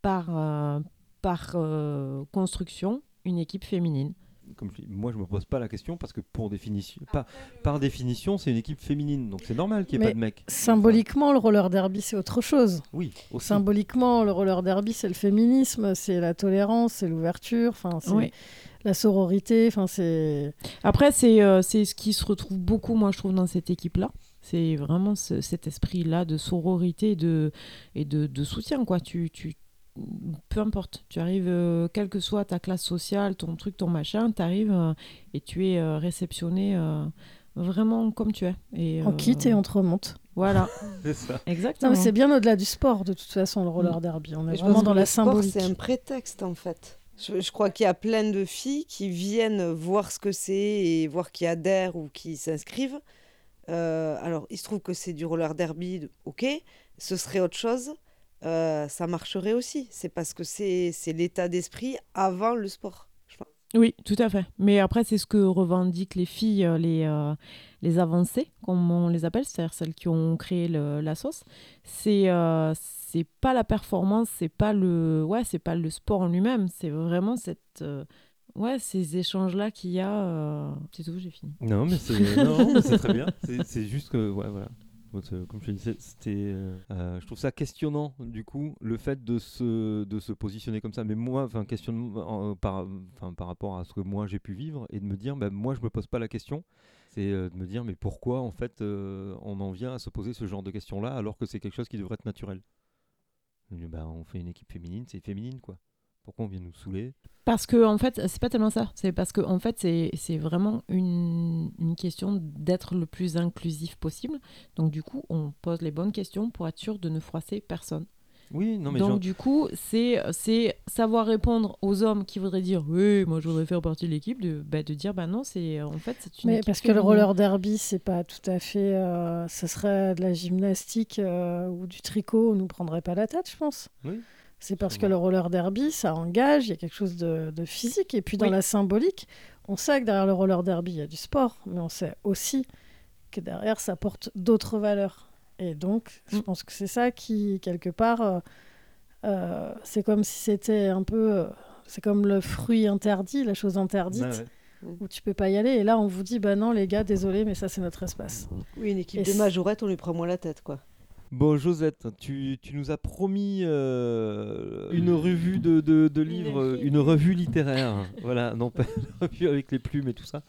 Speaker 2: par, euh, par euh, construction une équipe féminine.
Speaker 1: Comme je dis, moi je me pose pas la question parce que pour définition, pas, par définition, c'est une équipe féminine, donc c'est normal qu'il n'y ait
Speaker 3: Mais
Speaker 1: pas de mecs.
Speaker 3: Symboliquement, le roller derby, c'est autre chose.
Speaker 1: Oui, aussi.
Speaker 3: Symboliquement, le roller derby, c'est le féminisme, c'est la tolérance, c'est l'ouverture, enfin, c'est
Speaker 2: Oui.
Speaker 3: La sororité, enfin, c'est.
Speaker 2: Après, c'est euh, c'est ce qui se retrouve beaucoup, moi, je trouve, dans cette équipe-là. C'est vraiment ce- cet esprit-là de sororité et de, et de, de soutien, quoi. Tu, tu, peu importe, tu arrives, euh, quelle que soit ta classe sociale, ton truc, ton machin, tu arrives euh, et tu es euh, réceptionné euh, vraiment comme tu es. Et,
Speaker 3: On quitte et on te remonte.
Speaker 2: Voilà.
Speaker 1: C'est ça.
Speaker 2: Exactement.
Speaker 3: C'est bien au-delà du sport, de toute façon, le roller derby. On est vraiment dans la
Speaker 4: le sport,
Speaker 3: symbolique.
Speaker 4: C'est un prétexte en fait. Je, crois qu'il y a plein de filles qui viennent voir ce que c'est et voir qui adhèrent ou qui s'inscrivent. Euh, alors, il se trouve que c'est du roller derby, de- ok, ce serait autre chose, euh, ça marcherait aussi. C'est parce que c'est l'état d'esprit avant le sport.
Speaker 2: Oui, tout à fait. Mais après, c'est ce que revendiquent les filles, euh, les, les avancées, comme on les appelle, c'est-à-dire celles qui ont créé la sauce. C'est c'est pas la performance, c'est pas le ouais, c'est pas le sport en lui-même, c'est vraiment cette euh, ouais, ces échanges là qu'il y a. euh, C'est tout, j'ai fini.
Speaker 1: Non, mais c'est très bien. C'est- juste que, ouais, voilà. Comme je te disais, c'était. euh, je trouve ça questionnant, du coup, le fait de se, de se positionner comme ça. Mais moi, enfin, questionnement par, enfin, par rapport à ce que moi j'ai pu vivre et de me dire, bah, moi, je me pose pas la question. C'est de me dire, mais pourquoi, en fait, euh, on en vient à se poser ce genre de questions-là alors que c'est quelque chose qui devrait être naturel? Bah, On fait une équipe féminine, c'est féminine, quoi. Pourquoi on vient nous saouler?
Speaker 2: Parce que en fait, c'est pas tellement ça. C'est parce que en fait, c'est vraiment une, une question d'être le plus inclusif possible. Donc du coup, on pose les bonnes questions pour être sûr de ne froisser personne.
Speaker 1: Oui, non, mais
Speaker 2: Donc
Speaker 1: genre-
Speaker 2: du coup, c'est savoir répondre aux hommes qui voudraient dire oui, moi je voudrais faire partie de l'équipe, de, bah, de dire bah non, c'est en fait c'est une
Speaker 3: Mais parce que le roller derby, c'est pas tout à fait. euh, ce serait de la gymnastique euh, ou du tricot, on nous prendrait pas la tête, je pense.
Speaker 1: Oui.
Speaker 3: C'est parce que le roller derby, ça engage, il y a quelque chose de, de physique. Et puis dans
Speaker 2: Oui.
Speaker 3: la symbolique, on sait que derrière le roller derby, il y a du sport, mais on sait aussi que derrière, ça porte d'autres valeurs. Et donc,
Speaker 2: Mm.
Speaker 3: je pense que c'est ça qui, quelque part, euh, euh, c'est comme si c'était un peu. euh, c'est comme le fruit interdit, la chose interdite,
Speaker 1: ouais.
Speaker 3: où tu peux pas y aller. Et là, on vous dit, bah non, les gars, désolé, mais ça, c'est notre espace.
Speaker 4: Oui, une équipe
Speaker 3: Et
Speaker 4: de
Speaker 3: c'est-
Speaker 4: majorette, on lui prend moins la tête, quoi.
Speaker 1: Bon, Josette, tu, tu nous as promis euh, une revue de, de, de livres, une revue littéraire. voilà, non pas une revue avec les plumes et tout ça.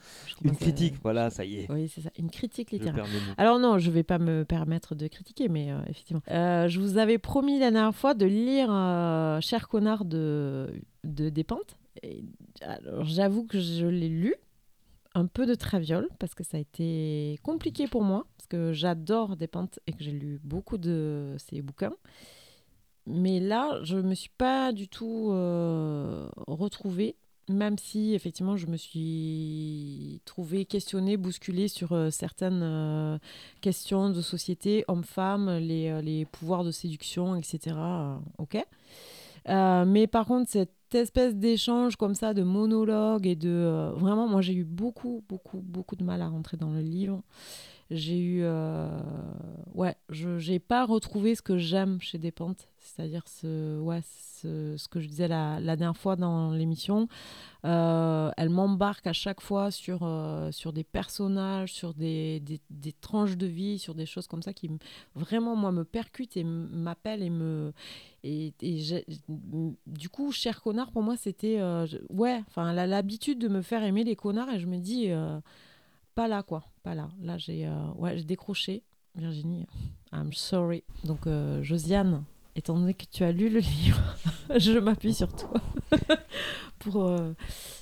Speaker 1: Une
Speaker 2: à-
Speaker 1: critique, voilà, ça y est.
Speaker 2: Oui, c'est ça, une critique littéraire. Alors non, je vais pas me permettre de critiquer, mais euh, effectivement. Euh, je vous avais promis la dernière fois de lire euh, Cher connard de, de Despentes. Et, alors j'avoue que je l'ai lu, un peu de traviole, parce que ça a été compliqué pour moi, que j'adore Despentes et que j'ai lu beaucoup de ses bouquins. Mais là, je me suis pas du tout euh, retrouvée, même si effectivement je me suis trouvée questionnée, bousculée sur euh, certaines euh, questions de société, hommes-femmes, les, les pouvoirs de séduction, etc. ok. Mais par contre, cette espèce d'échange comme ça, de monologue et de... vraiment, moi j'ai eu beaucoup, beaucoup, beaucoup de mal à rentrer dans le livre. J'ai eu... euh, ouais, je j'ai pas retrouvé ce que j'aime chez Despentes, c'est-à-dire ce, ouais, ce, ce que je disais la, dernière fois dans l'émission. Euh, elle m'embarque à chaque fois sur, euh, sur des personnages, sur des, des, tranches de vie, sur des choses comme ça qui vraiment, moi, me percutent et m'appellent et me... Et, et du coup, Cher Connard, pour moi, c'était... ouais, enfin, elle a l'habitude de me faire aimer les connards et je me dis... pas là, quoi. Pas là. Là, j'ai euh, ouais, j'ai décroché. Virginie, I'm sorry. Donc, euh, Josiane, étant donné que tu as lu le livre, je m'appuie sur toi. pour... euh,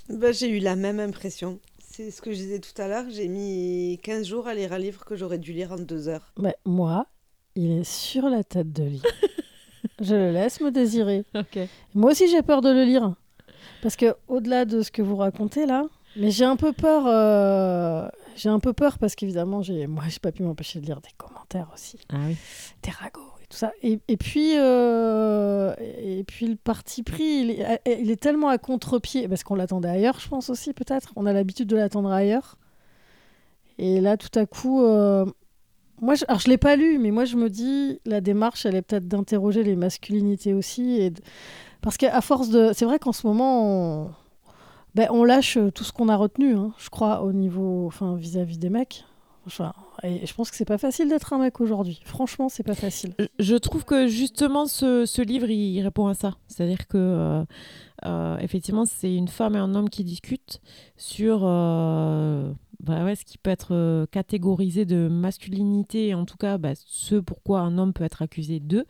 Speaker 4: Bah, j'ai eu la même impression. C'est ce que je disais tout à l'heure. J'ai mis 15 jours à lire un livre que j'aurais dû lire en deux heures.
Speaker 3: Bah, moi, il est sur la tête de lit. je le laisse me désirer.
Speaker 2: Ok.
Speaker 3: Moi aussi, j'ai peur de le lire. Parce que au-delà de ce que vous racontez là, Mais j'ai un peu peur. euh, J'ai un peu peur parce qu'évidemment, j'ai moi, j'ai pas pu m'empêcher de lire des commentaires aussi.
Speaker 2: Ah oui.
Speaker 3: Des ragots et tout ça. Et, et puis, euh, et puis le parti pris, il est, il est tellement à contre-pied parce qu'on l'attendait ailleurs, je pense aussi peut-être. On a l'habitude de l'attendre ailleurs. Et là, tout à coup, euh, moi, je, alors je l'ai pas lu, mais moi je me dis la démarche, elle est peut-être d'interroger les masculinités aussi, et de- parce qu'à force de, c'est vrai qu'en ce moment, on, ben, on lâche tout ce qu'on a retenu, hein, je crois, au niveau, enfin, vis-à-vis des mecs. Enfin, et je pense que c'est pas facile d'être un mec aujourd'hui. Franchement, c'est pas facile.
Speaker 2: Je- trouve que justement ce, ce livre il répond à ça. C'est-à-dire que euh, euh, effectivement c'est une femme et un homme qui discutent sur euh, bah ouais, ce qui peut être euh, catégorisé de masculinité, en tout cas bah, ce pourquoi un homme peut être accusé d'eux.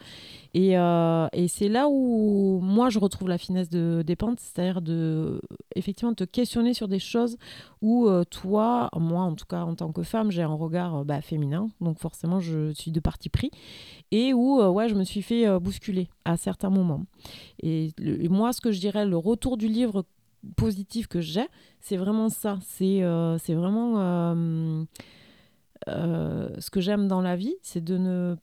Speaker 2: Et, euh, et c'est là où moi je retrouve la finesse de pentes, c'est-à-dire de effectivement te questionner sur des choses où euh, toi, moi en tout cas en tant que femme, j'ai un regard bah, féminin, donc forcément je suis de parti pris, et où ouais, je me suis fait bousculer à certains moments. Et moi, ce que je dirais, le retour du livre positif que j'ai, c'est vraiment ça. C'est euh, vraiment euh, euh, ce que j'aime dans la vie, c'est de ne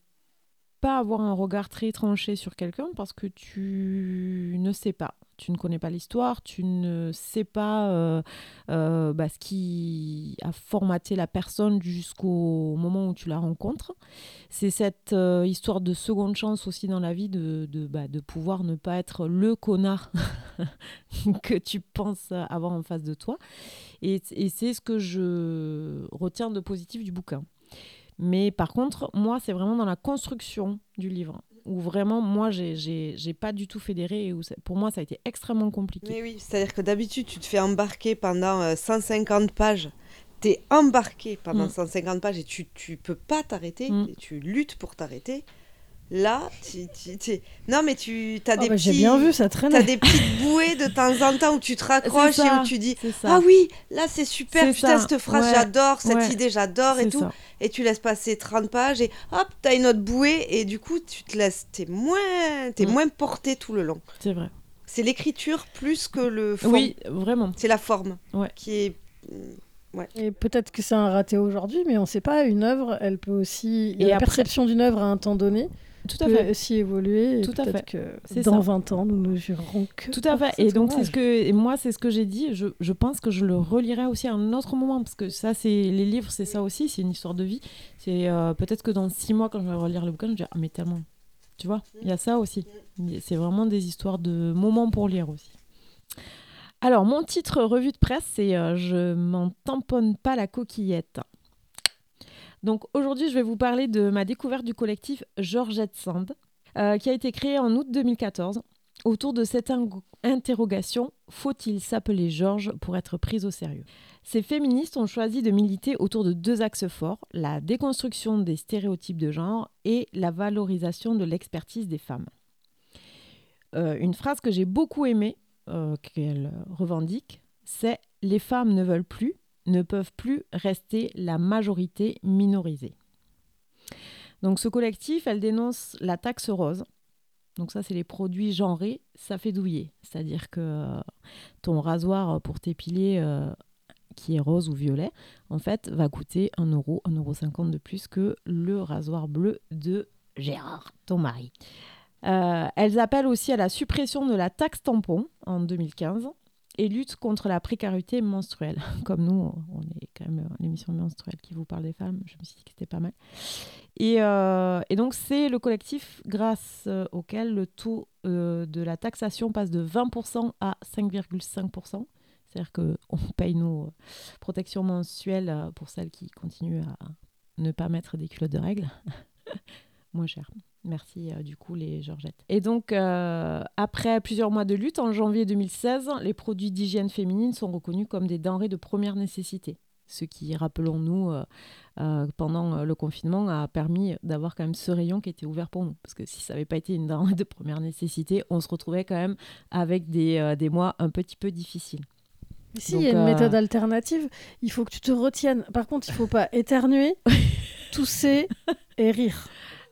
Speaker 2: pas avoir un regard très tranché sur quelqu'un parce que tu ne sais pas. Tu ne connais pas l'histoire, tu ne sais pas euh, euh, bah, ce qui a formaté la personne jusqu'au moment où tu la rencontres. C'est cette euh, histoire de seconde chance aussi dans la vie de, de, bah, de pouvoir ne pas être le connard que tu penses avoir en face de toi. Et, et c'est ce que je retiens de positif du bouquin. Mais par contre, moi, c'est vraiment dans la construction du livre où vraiment, moi, j'ai- pas du tout fédéré et où ça- pour moi, ça a été extrêmement compliqué.
Speaker 4: Mais oui, c'est-à-dire que d'habitude, tu te fais embarquer pendant euh, 150 pages. Tu es embarqué pendant
Speaker 2: Mm.
Speaker 4: 150 pages et tu tu peux pas t'arrêter.
Speaker 2: Mm.
Speaker 4: Tu luttes pour t'arrêter. Là, tu, tu- tu- non mais tu as
Speaker 3: Ah
Speaker 4: des
Speaker 3: bah, j'ai
Speaker 4: petits,
Speaker 3: bien vu, ça traînait.
Speaker 4: T'as des petites bouées de temps en temps où tu te raccroches et où tu dis ah oui là c'est super
Speaker 2: C'est
Speaker 4: putain
Speaker 2: ça,
Speaker 4: cette phrase
Speaker 2: ouais,
Speaker 4: j'adore cette
Speaker 2: ouais,
Speaker 4: idée j'adore et tout
Speaker 2: ça.
Speaker 4: et tu laisses passer 30 pages et hop t'as une autre bouée et du coup tu te laisses t'es moins t'es
Speaker 2: Mm.
Speaker 4: moins porté tout le long
Speaker 2: C'est vrai.
Speaker 4: c'est l'écriture plus que le fond
Speaker 2: Oui, vraiment.
Speaker 4: c'est la forme
Speaker 2: Ouais.
Speaker 4: qui est ouais
Speaker 3: Et peut-être que c'est un raté aujourd'hui, mais on ne sait pas. Une œuvre, elle peut aussi.
Speaker 2: Et
Speaker 3: la
Speaker 2: après-
Speaker 3: perception d'une œuvre à un temps donné
Speaker 2: Tout à
Speaker 3: peut
Speaker 2: fait.
Speaker 3: aussi évoluer. et
Speaker 2: Tout à fait.
Speaker 3: que dans
Speaker 2: ça.
Speaker 3: 20 ans, nous ne jurerons que.
Speaker 2: Tout à fait. Et donc, c'est ce que et moi, c'est ce que j'ai dit. Je, je pense que je le relirai aussi à un autre moment parce que ça, c'est les livres, c'est ça aussi. C'est une histoire de vie. C'est euh, peut-être que dans six mois, quand je vais relire le bouquin, je vais dire ah mais tellement. Tu vois, il y a ça aussi. C'est vraiment des histoires de moments pour lire aussi. Alors, mon titre revue de presse, c'est euh, Je m'en tamponne pas la coquillette. Donc aujourd'hui, je vais vous parler de ma découverte du collectif Georgette Sand, euh, qui a été créé en août 2014 autour de cette in- interrogation faut-il s'appeler Georges pour être prise au sérieux? Ces féministes ont choisi de militer autour de deux axes forts la déconstruction des stéréotypes de genre et la valorisation de l'expertise des femmes. Euh, une phrase que j'ai beaucoup aimée, euh, qu'elle revendique, c'est Les femmes ne veulent plus, ne peuvent plus rester la majorité minorisée. Donc ce collectif, elle dénonce la taxe rose. Donc ça, c'est les produits genrés, ça fait douiller. C'est-à-dire que euh, ton rasoir pour t'épiler, euh, qui est rose ou violet, en fait, va coûter 1 euro, 1,50 euro de plus que le rasoir bleu de Gérard, ton mari. Euh, elles appellent aussi à la suppression de la taxe tampon en 2015 et luttent contre la précarité menstruelle. Comme nous, on est quand même euh, l'émission menstruelle qui vous parle des femmes, je me suis dit que c'était pas mal. Et, euh, et donc, c'est le collectif grâce euh, auquel le taux de la taxation passe de 20% à 5,5%. C'est-à-dire qu'on paye nos protections mensuelles pour celles qui continuent à ne pas mettre des culottes de règles. Moins cher. Merci euh, du coup les Georgettes. Et donc euh, après plusieurs mois de lutte, en janvier 2016, les produits d'hygiène féminine sont reconnus comme des denrées de première nécessité. Ce qui, rappelons-nous, euh, pendant le confinement a permis d'avoir quand même ce rayon qui était ouvert pour nous. Parce que si ça n'avait pas été une denrée de première nécessité, on se retrouvait quand même avec des, des mois un petit peu difficiles.
Speaker 3: Si, il y a une
Speaker 2: euh,
Speaker 3: méthode alternative. Il faut que tu te retiennes. Par contre, il faut pas éternuer, tousser et rire.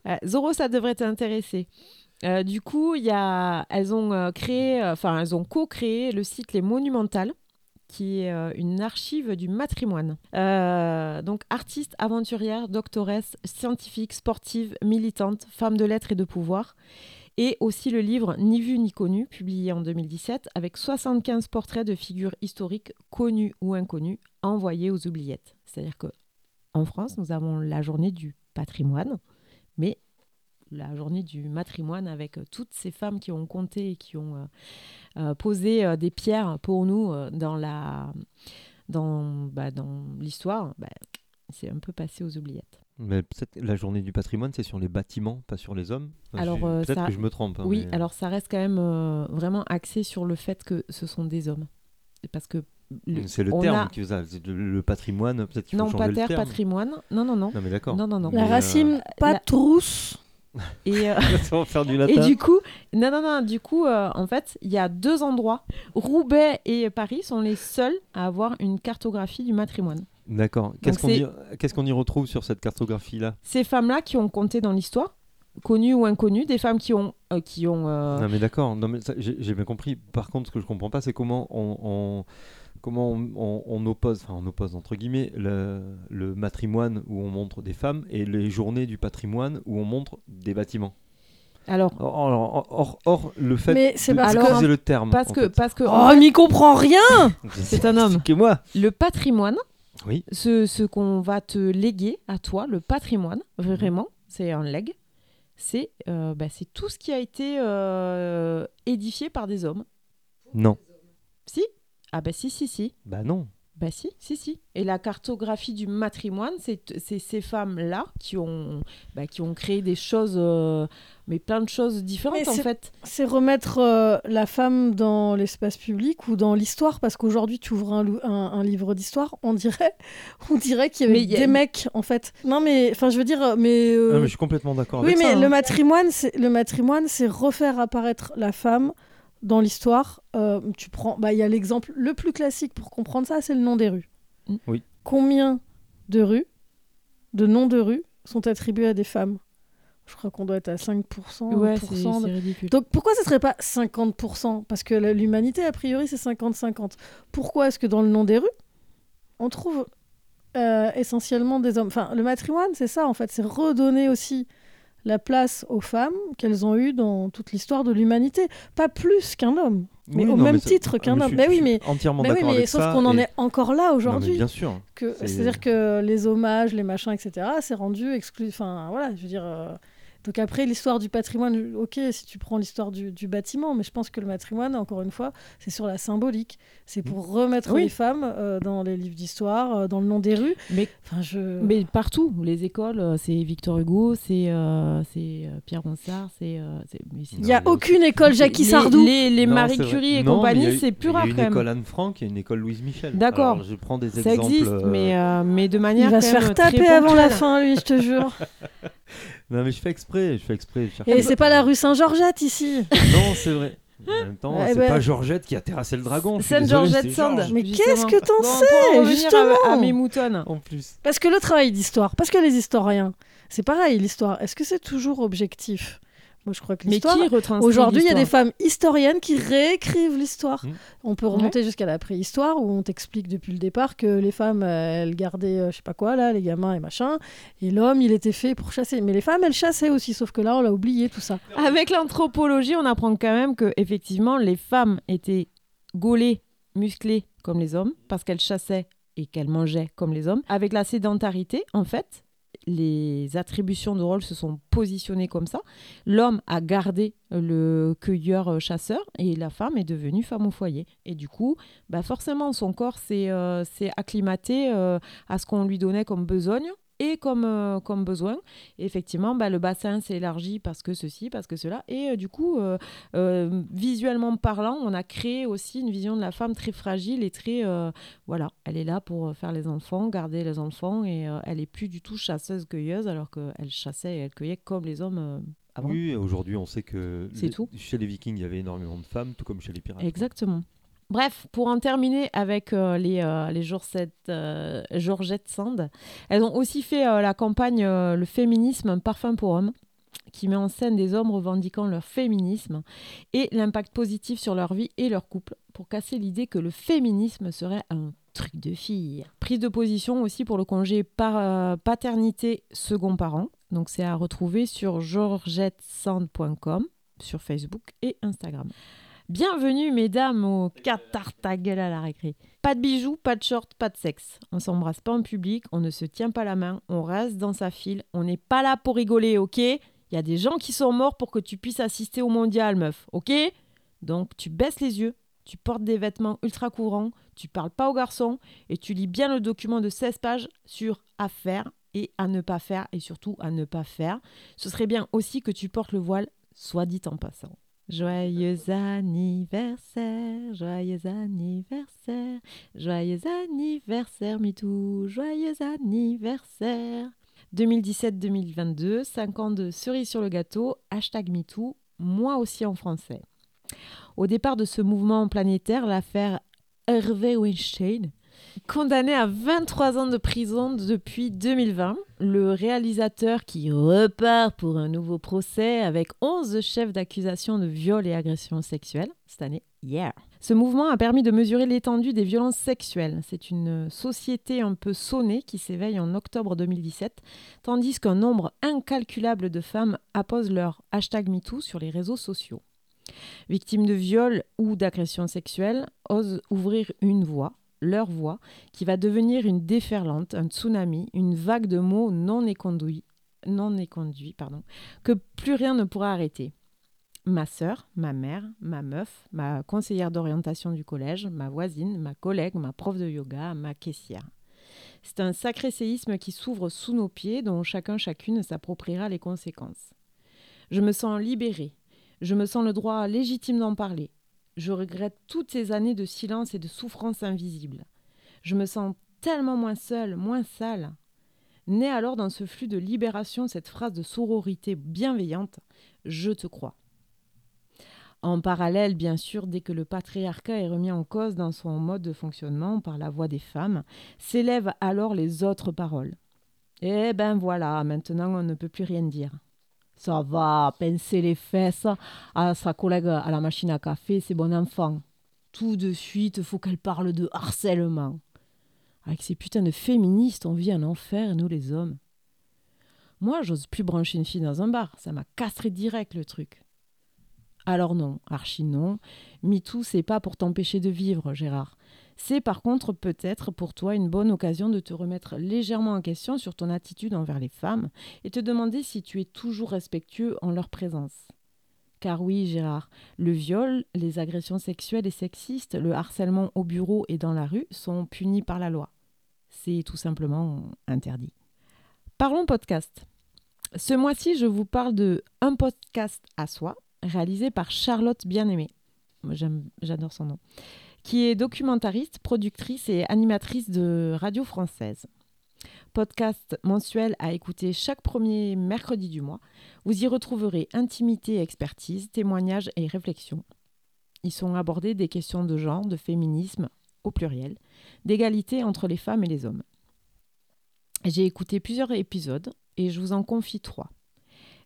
Speaker 2: Euh, Zoro, ça devrait t'intéresser. Euh, du coup, y a, elles ont euh, créé, enfin, elles ont co-créé le site Les Monumentales, qui est une archive du matrimoine. Donc artiste, aventurière, doctoresse, scientifique, sportive, militante, femme de lettres et de pouvoir. Et aussi le livre Ni vu ni connu, publié en 2017, avec 75 portraits de figures historiques connues ou inconnues, envoyés aux oubliettes. C'est-à-dire que en France, nous avons la journée du patrimoine, mais la journée du matrimoine avec euh, toutes ces femmes qui ont compté et qui ont euh, euh, posé des pierres pour nous dans la dans, bah, dans l'histoire, bah, c'est un peu passé aux oubliettes.
Speaker 1: Mais peut-être la journée du patrimoine, c'est sur les bâtiments, pas sur les hommes.
Speaker 2: Alors, euh,
Speaker 1: peut-être
Speaker 2: ça-
Speaker 1: que je me trompe. hein,
Speaker 2: oui,
Speaker 1: mais-
Speaker 2: alors ça reste quand même euh, vraiment axé sur le fait que ce sont des hommes. Parce que
Speaker 1: C'est le terme
Speaker 2: a-
Speaker 1: qui vous a. Le, le patrimoine, peut-être qu'il faut
Speaker 2: Non,
Speaker 1: changer le
Speaker 2: pater,
Speaker 1: terme.
Speaker 2: patrimoine. Non, non, non.
Speaker 1: Non, mais d'accord.
Speaker 2: Non, non, non.
Speaker 3: La
Speaker 1: Mais, euh,
Speaker 3: racine patrousse.
Speaker 2: Et, euh,
Speaker 1: va faire du
Speaker 2: et du coup, non, non, non, du coup, euh, en fait, il y a deux endroits. Roubaix et Paris sont les seuls à avoir une cartographie du matrimoine.
Speaker 1: D'accord. Qu'est-ce qu'on y... qu'est-ce qu'on y retrouve sur cette cartographie-là?
Speaker 2: Ces femmes-là qui ont compté dans l'histoire, connues ou inconnues, des femmes qui ont, euh, qui ont euh,
Speaker 1: Non, mais d'accord. Non, mais ça, j'ai j'ai bien compris. Par contre, ce que je comprends pas, c'est comment on, on- comment on, on- on oppose, enfin, on oppose entre guillemets le, le matrimoine où on montre des femmes et les journées du patrimoine où on montre des bâtiments.
Speaker 2: Alors,
Speaker 1: Or, or, or- or, le fait
Speaker 3: Mais c'est
Speaker 1: de
Speaker 3: parce que-
Speaker 1: le terme.
Speaker 2: parce que,
Speaker 1: fait.
Speaker 2: parce que,
Speaker 3: Oh, comprend rien
Speaker 2: c'est un homme.
Speaker 1: Que moi.
Speaker 2: Le patrimoine,
Speaker 1: Oui.
Speaker 2: ce, ce qu'on va te léguer à toi, le patrimoine, vraiment, c'est un leg. C'est euh, bah, c'est tout ce qui a été euh, édifié par des hommes.
Speaker 1: Non.
Speaker 2: Si? Ah bah si, si, si.
Speaker 1: Bah non.
Speaker 2: Bah si, si, si. Et la cartographie du matrimoine, c'est c'est ces femmes-là qui ont, bah, qui ont créé des choses, euh, mais plein de choses différentes
Speaker 3: Mais
Speaker 2: en
Speaker 3: c'est-
Speaker 2: fait.
Speaker 3: C'est remettre euh, la femme dans l'espace public ou dans l'histoire, parce qu'aujourd'hui, tu ouvres un, lou- un- un livre d'histoire, on dirait, on dirait qu'il y avait
Speaker 2: Mais a-
Speaker 3: des mecs, en fait. Non, mais, enfin, je veux dire, mais... euh,
Speaker 1: Ah, mais je suis complètement d'accord
Speaker 3: Oui,
Speaker 1: avec
Speaker 3: mais
Speaker 1: ça.
Speaker 3: le
Speaker 1: hein.
Speaker 3: matrimoine, c'est le matrimoine, c'est refaire apparaître la femme dans l'histoire. Euh, tu prends, bah, il y a l'exemple le plus classique pour comprendre ça, c'est le nom des rues.
Speaker 1: Oui.
Speaker 3: Combien de rues, de noms de rues, sont attribués à des femmes? Je crois qu'on doit être à 5%.
Speaker 2: Ouais,
Speaker 3: 1%.
Speaker 2: c'est ridicule.
Speaker 3: Donc pourquoi ce serait pas 50% Parce que l'humanité, a priori, c'est 50-50. Pourquoi est-ce que dans le nom des rues, on trouve euh, essentiellement des hommes? Enfin, le matrimoine, c'est ça, en fait. C'est redonner aussi la place aux femmes qu'elles ont eues dans toute l'histoire de l'humanité. Pas plus qu'un homme.
Speaker 1: Oui,
Speaker 3: mais au
Speaker 1: non,
Speaker 3: même
Speaker 1: mais
Speaker 3: titre
Speaker 1: ah,
Speaker 3: qu'un homme. Mais
Speaker 1: je
Speaker 3: oui, mais,
Speaker 1: entièrement
Speaker 3: mais oui, mais
Speaker 1: avec
Speaker 3: sauf qu'on en est encore là aujourd'hui.
Speaker 1: bien sûr.
Speaker 3: C'est-à-dire que les hommages, les machins, etc., c'est rendu exclu. Enfin, voilà, je veux dire. euh, Donc après, l'histoire du patrimoine, ok, si tu prends l'histoire du, du bâtiment, mais je pense que le matrimoine, encore une fois, c'est sur la symbolique. C'est pour remettre
Speaker 2: Oui.
Speaker 3: les femmes euh, dans les livres d'histoire, euh, dans le nom des rues.
Speaker 2: Mais,
Speaker 3: enfin, je...
Speaker 2: mais partout, les écoles, euh, c'est Victor Hugo, c'est euh, Pierre Ronsard, c'est.
Speaker 3: Il n'y a aucune école Jackie Sardou.
Speaker 2: Les, les
Speaker 1: Non,
Speaker 2: Marie. Curie et
Speaker 1: Non,
Speaker 2: compagnie,
Speaker 1: il y a eu-
Speaker 2: c'est plus
Speaker 1: Il y a une école Anne Frank et une école Louise Michel.
Speaker 2: D'accord.
Speaker 1: Je prends des
Speaker 2: Ça
Speaker 1: exemples.
Speaker 2: existe,
Speaker 1: euh,
Speaker 2: mais, euh, mais de manière.
Speaker 3: Il va se faire taper avant la fin, lui, je te jure.
Speaker 1: Non, mais je fais exprès. Je fais exprès. je cherche
Speaker 3: Et c'est pas la rue Saint-Georgette ici.
Speaker 1: Non, c'est vrai. En même temps,
Speaker 3: Eh
Speaker 1: c'est
Speaker 3: ben-
Speaker 1: pas Georgette qui a terrassé le dragon. désolé,
Speaker 2: Georgette
Speaker 1: c'est
Speaker 2: Sand.
Speaker 3: Mais qu'est-ce que t'en sais, justement
Speaker 2: à, à mes moutons.
Speaker 1: En plus.
Speaker 3: Parce que le travail d'histoire, parce que les historiens, c'est pareil, l'histoire, est-ce que c'est toujours objectif? Moi, je crois que
Speaker 2: Mais
Speaker 3: l'histoire.
Speaker 2: qui retranscrit
Speaker 3: Aujourd'hui, il y a des femmes historiennes qui réécrivent l'histoire.
Speaker 1: Mmh.
Speaker 3: On peut remonter jusqu'à la préhistoire où on t'explique depuis le départ que les femmes, euh, elles gardaient, euh, je sais pas quoi, là, les gamins et machin, et l'homme, il était fait pour chasser. Mais les femmes, elles chassaient aussi, sauf que là, on l'a oublié tout ça.
Speaker 2: Avec l'anthropologie, on apprend quand même que effectivement, les femmes étaient gaulées, musclées comme les hommes, parce qu'elles chassaient et qu'elles mangeaient comme les hommes. Avec la sédentarité, en fait, les attributions de rôle se sont positionnées comme ça. L'homme a gardé le cueilleur-chasseur et la femme est devenue femme au foyer. Et du coup, bah forcément, son corps s'est euh, acclimaté euh, à ce qu'on lui donnait comme besogne et comme, euh, comme besoin. Et effectivement, bah, le bassin s'est élargi parce que ceci, parce que cela. Et euh, du coup, euh, visuellement parlant, on a créé aussi une vision de la femme très fragile et très... voilà, elle est là pour faire les enfants, garder les enfants, et elle est plus du tout chasseuse-cueilleuse, alors qu'elle chassait et elle cueillait comme les hommes avant.
Speaker 1: Oui, aujourd'hui, on sait que
Speaker 2: tout.
Speaker 1: chez les Vikings, il y avait énormément de femmes, tout comme chez les pirates.
Speaker 2: Exactement. Bref, pour en terminer avec euh, les, euh, les Georgette, euh, Sand, elles ont aussi fait euh, la campagne Le féminisme, un parfum pour hommes. qui met en scène des hommes revendiquant leur féminisme et l'impact positif sur leur vie et leur couple, pour casser l'idée que le féminisme serait un truc de fille. Prise de position aussi pour le congé par, paternité second parent. Donc c'est à retrouver sur georgettesand.com, sur Facebook et Instagram. Bienvenue mesdames au catar ta à la récré. Pas de bijoux, pas de short, pas de sexe. On s'embrasse pas en public, on ne se tient pas la main, on reste dans sa file. On n'est pas là pour rigoler, ok? Il y a des gens qui sont morts pour que tu puisses assister au mondial, meuf, ok? Donc tu baisses les yeux, tu portes des vêtements ultra courants, tu parles pas aux garçons et tu lis bien le document de 16 pages sur à faire et à ne pas faire et surtout à ne pas faire. Ce serait bien aussi que tu portes le voile, soit dit en passant. Joyeux anniversaire, joyeux anniversaire, joyeux anniversaire MeToo, joyeux anniversaire. 2017-2022, 5 ans de cerise sur le gâteau, hashtag MeToo, moi aussi en français. Au départ de ce mouvement planétaire, l'affaire Hervé Weinstein Condamné à 23 ans de prison depuis 2020, le réalisateur qui repart pour un nouveau procès avec 11 chefs d'accusation de viol et agression sexuelle cette année. Yeah. Ce mouvement a permis de mesurer l'étendue des violences sexuelles. C'est une société un peu sonnée qui s'éveille en octobre 2017, tandis qu'un nombre incalculable de femmes apposent leur hashtag MeToo sur les réseaux sociaux. Victimes de viol ou d'agression sexuelle osent ouvrir une voie leur voix, qui va devenir une déferlante, un tsunami, une vague de mots non éconduits, non éconduits pardon, que plus rien ne pourra arrêter. Ma sœur, ma mère, ma meuf, ma conseillère d'orientation du collège, ma voisine, ma collègue, ma prof de yoga, ma caissière. C'est un sacré séisme qui s'ouvre sous nos pieds dont chacun chacune s'appropriera les conséquences. Je me sens libérée. Je me sens le droit légitime d'en parler. Je regrette toutes ces années de silence et de souffrance invisible. Je me sens tellement moins seule, moins sale. Née alors dans ce flux de libération cette phrase de sororité bienveillante Je te crois. En parallèle, bien sûr, dès que le patriarcat est remis en cause dans son mode de fonctionnement par la voix des femmes, s'élèvent alors les autres paroles. Eh ben voilà, maintenant on ne peut plus rien dire. Ça va, pincer les fesses à sa collègue à la machine à café, c'est bon enfant. Tout de suite, faut qu'elle parle de harcèlement. Avec ces putains de féministes, on vit un enfer, nous les hommes. Moi, j'ose plus brancher une fille dans un bar, ça m'a castré direct le truc. Alors non, archi non. MeToo, c'est pas pour t'empêcher de vivre, Gérard. C'est par contre peut-être pour toi une bonne occasion de te remettre légèrement en question sur ton attitude envers les femmes et te demander si tu es toujours respectueux en leur présence. Car oui, Gérard, le viol, les agressions sexuelles et sexistes, le harcèlement au bureau et dans la rue sont punis par la loi. C'est tout simplement interdit. Parlons podcast. Ce mois-ci, je vous parle de Un podcast à soi, réalisé par Charlotte Bien-Aimée. J'adore son nom qui est documentariste, productrice et animatrice de radio française. Podcast mensuel à écouter chaque premier mercredi du mois. Vous y retrouverez intimité, expertise, témoignages et réflexions. Y sont abordées des questions de genre, de féminisme au pluriel, d'égalité entre les femmes et les hommes. J'ai écouté plusieurs épisodes et je vous en confie trois.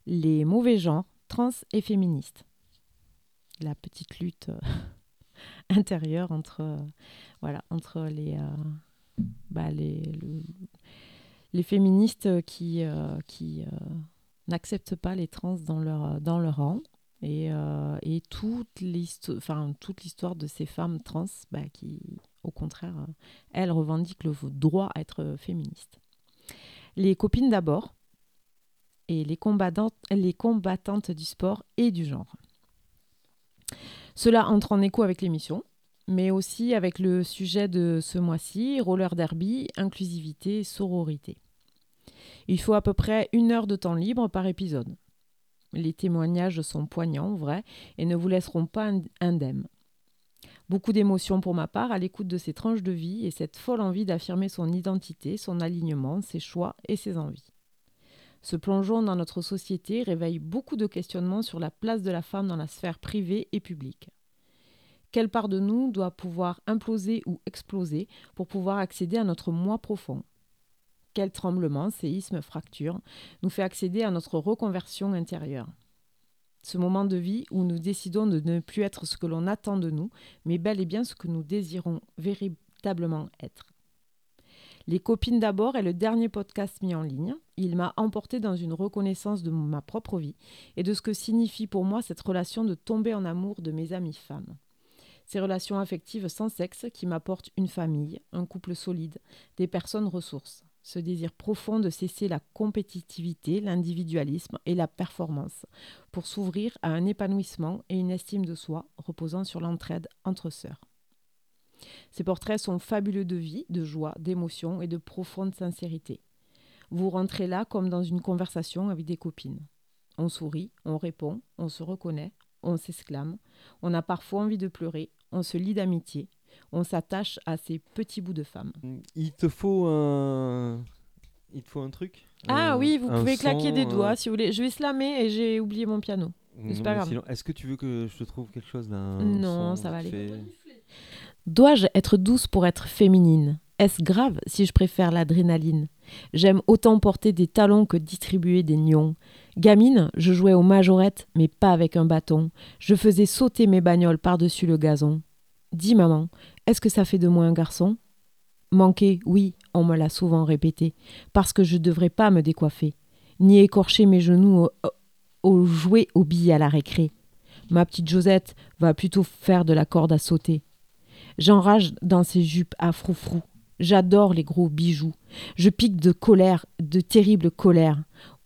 Speaker 2: Les mauvais genres, trans et féministes. La petite lutte intérieure entre, euh, voilà, entre les, euh, bah, les, féministes qui, euh, qui n'acceptent pas les trans dans leur, dans leur rang. Et, et toute l'histoire de ces femmes trans bah, qui, au contraire, elles revendiquent le droit à être féministes. Les copines d'abord, et les combattantes, les combattantes du sport et du genre. Cela entre en écho avec l'émission, mais aussi avec le sujet de ce mois-ci, roller derby, inclusivité, sororité. Il faut à peu près une heure de temps libre par épisode. Les témoignages sont poignants, vrais, et ne vous laisseront pas indemne. Beaucoup d'émotions pour ma part à l'écoute de ces tranches de vie et cette folle envie d'affirmer son identité, son alignement, ses choix et ses envies. Ce plongeon dans notre société réveille beaucoup de questionnements sur la place de la femme dans la sphère privée et publique. Quelle part de nous doit pouvoir imploser ou exploser pour pouvoir accéder à notre moi profond? Quel tremblement, séisme, fracture nous fait accéder à notre reconversion intérieure? Ce moment de vie où nous décidons de ne plus être ce que l'on attend de nous, mais bel et bien ce que nous désirons véritablement être. Les copines d'abord est le dernier podcast mis en ligne. Il m'a emporté dans une reconnaissance de ma propre vie et de ce que signifie pour moi cette relation de tomber en amour de mes amies femmes. Ces relations affectives sans sexe qui m'apportent une famille, un couple solide, des personnes ressources. Ce désir profond de cesser la compétitivité, l'individualisme et la performance pour s'ouvrir à un épanouissement et une estime de soi reposant sur l'entraide entre sœurs. Ces portraits sont fabuleux de vie, de joie, d'émotion et de profonde sincérité. Vous rentrez là comme dans une conversation avec des copines. On sourit, on répond, on se reconnaît, on s'exclame, on a parfois envie de pleurer, on se lie d'amitié, on s'attache à ces petits bouts de femmes.
Speaker 1: Il te faut un. Il te faut un truc?
Speaker 2: Ah oui, vous pouvez claquer des
Speaker 1: euh,
Speaker 2: doigts si vous voulez. Je vais slammer et j'ai oublié mon piano. Mais C'est pas grave.
Speaker 1: Est-ce que tu veux que je te trouve quelque chose d'un.
Speaker 2: Non,
Speaker 1: son
Speaker 2: ça va aller. Dois-je être douce pour être féminine? Est-ce grave si je préfère l'adrénaline? J'aime autant porter des talons que distribuer des nions. Gamine, je jouais aux majorettes, mais pas avec un bâton. Je faisais sauter mes bagnoles par-dessus le gazon. Dis maman, est-ce que ça fait de moi un garçon? Manquer, oui, on me l'a souvent répété, parce que je ne devrais pas me décoiffer, ni écorcher mes genoux au, au jouet aux billes à la récré. Ma petite Josette va plutôt faire de la corde à sauter. J'enrage dans ces jupes à froufrou. J'adore les gros bijoux. Je pique de colère, de terrible colère,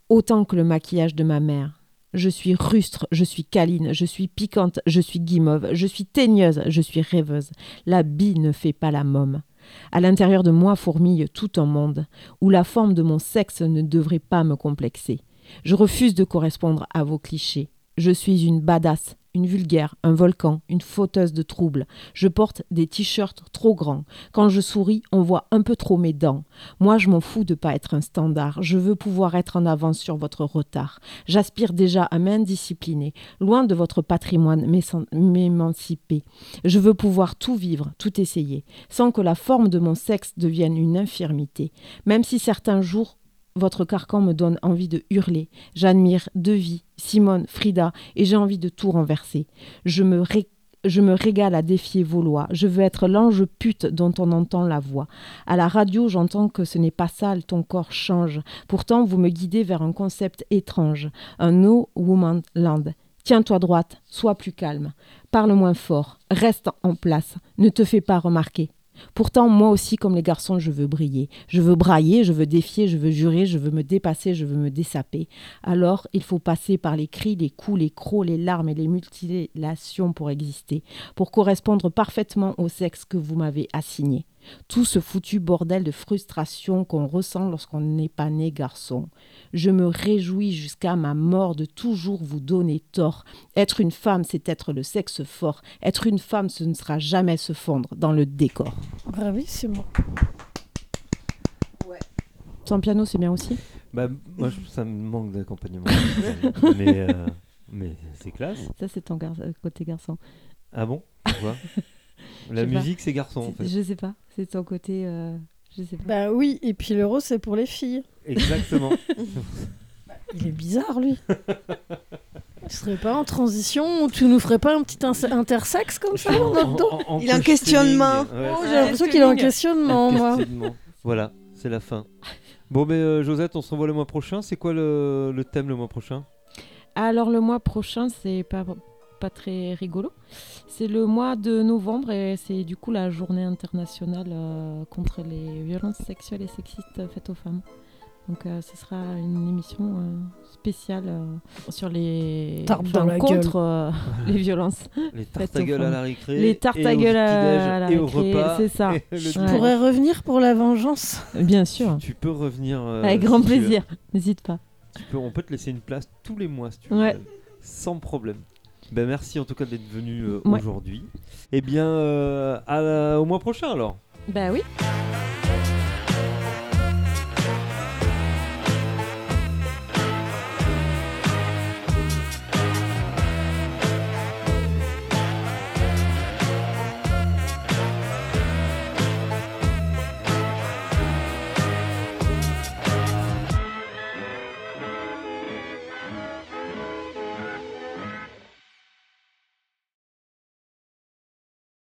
Speaker 2: autant que le maquillage de ma mère. Je suis rustre, je suis câline, je suis piquante, je suis guimauve, je suis teigneuse, je suis rêveuse. La bille ne fait pas la môme. À l'intérieur de moi fourmille tout un monde, où la forme de mon sexe ne devrait pas me complexer. Je refuse de correspondre à vos clichés. Je suis une badass, une vulgaire, un volcan, une fauteuse de troubles. Je porte des t-shirts trop grands. Quand je souris, on voit un peu trop mes dents. Moi, je m'en fous de pas être un standard. Je veux pouvoir être en avance sur votre retard. J'aspire déjà à m'indiscipliner, loin de votre patrimoine m'émanciper. Je veux pouvoir tout vivre, tout essayer, sans que la forme de mon sexe devienne une infirmité. Même si certains jours votre carcan me donne envie de hurler. J'admire Devi, Simone, Frida, et j'ai envie de tout renverser. Je me, régale à défier vos lois. Je veux être l'ange pute dont on entend la voix. À la radio, j'entends que ce n'est pas sale, ton corps change. Pourtant, vous me guidez vers un concept étrange, un no woman land. Tiens-toi droite, sois plus calme, parle moins fort, reste en place, ne te fais pas remarquer. Pourtant, moi aussi, comme les garçons, je veux briller. Je veux brailler, je veux défier, je veux jurer, je veux me dépasser, je veux me dessaper. Alors, il faut passer par les cris, les coups, les crocs, les larmes et les mutilations pour exister, pour correspondre parfaitement au sexe que vous m'avez assigné. Tout ce foutu bordel de frustration qu'on ressent lorsqu'on n'est pas né garçon. Je me réjouis jusqu'à ma mort de toujours vous donner tort. Être une femme, c'est être le sexe fort. Être une femme, ce ne sera jamais se fondre dans le décor.
Speaker 3: Bravissimo.
Speaker 2: Sans piano, c'est bien aussi?
Speaker 1: Bah, moi, je- ça me manque d'accompagnement. mais euh, mais c'est classe.
Speaker 2: Ça, c'est ton gar- euh, côté garçon.
Speaker 1: Ah bon? Pourquoi? La musique, c'est garçon, en fait.
Speaker 2: Je sais pas. C'est ton côté. euh, Je sais pas.
Speaker 3: Bah oui, et puis l'euro, c'est pour les filles.
Speaker 1: Exactement.
Speaker 3: Il est bizarre, lui. Tu serais pas en transition tu nous ferais pas un petit intersexe comme ça dans notre dos
Speaker 1: En- en
Speaker 4: Il a un
Speaker 1: questioning,
Speaker 4: questionnement.
Speaker 1: ouais.
Speaker 3: Oh, J'ai l'impression qu'il est en questionnement, moi.
Speaker 1: Questionnement. Voilà, c'est la fin. Bon, ben euh, Josette, on se revoit le mois prochain. C'est quoi le, le thème le mois prochain?
Speaker 2: Alors, le mois prochain, c'est pas, pas très rigolo. C'est le mois de novembre et c'est du coup la journée internationale euh, contre les violences sexuelles et sexistes faites aux femmes. Donc, euh, ce sera une émission euh, spéciale euh, sur les.
Speaker 3: La
Speaker 2: contre euh, les violences.
Speaker 1: Les tartes à gueule à la récré.
Speaker 2: Les tartes à gueule à la
Speaker 1: et au
Speaker 2: récré,
Speaker 1: repas.
Speaker 2: c'est ça.
Speaker 3: Je pourrais revenir pour la vengeance?
Speaker 2: Bien sûr.
Speaker 1: Tu peux revenir. euh,
Speaker 2: Avec grand
Speaker 1: si
Speaker 2: plaisir. N'hésite pas.
Speaker 1: Tu peux, on peut te laisser une place tous les mois si tu veux.
Speaker 2: Ouais.
Speaker 1: Sans problème. Ben, merci en tout cas d'être venu euh,
Speaker 2: Ouais.
Speaker 1: aujourd'hui. Et bien, euh, à au mois prochain alors.
Speaker 2: Bah oui.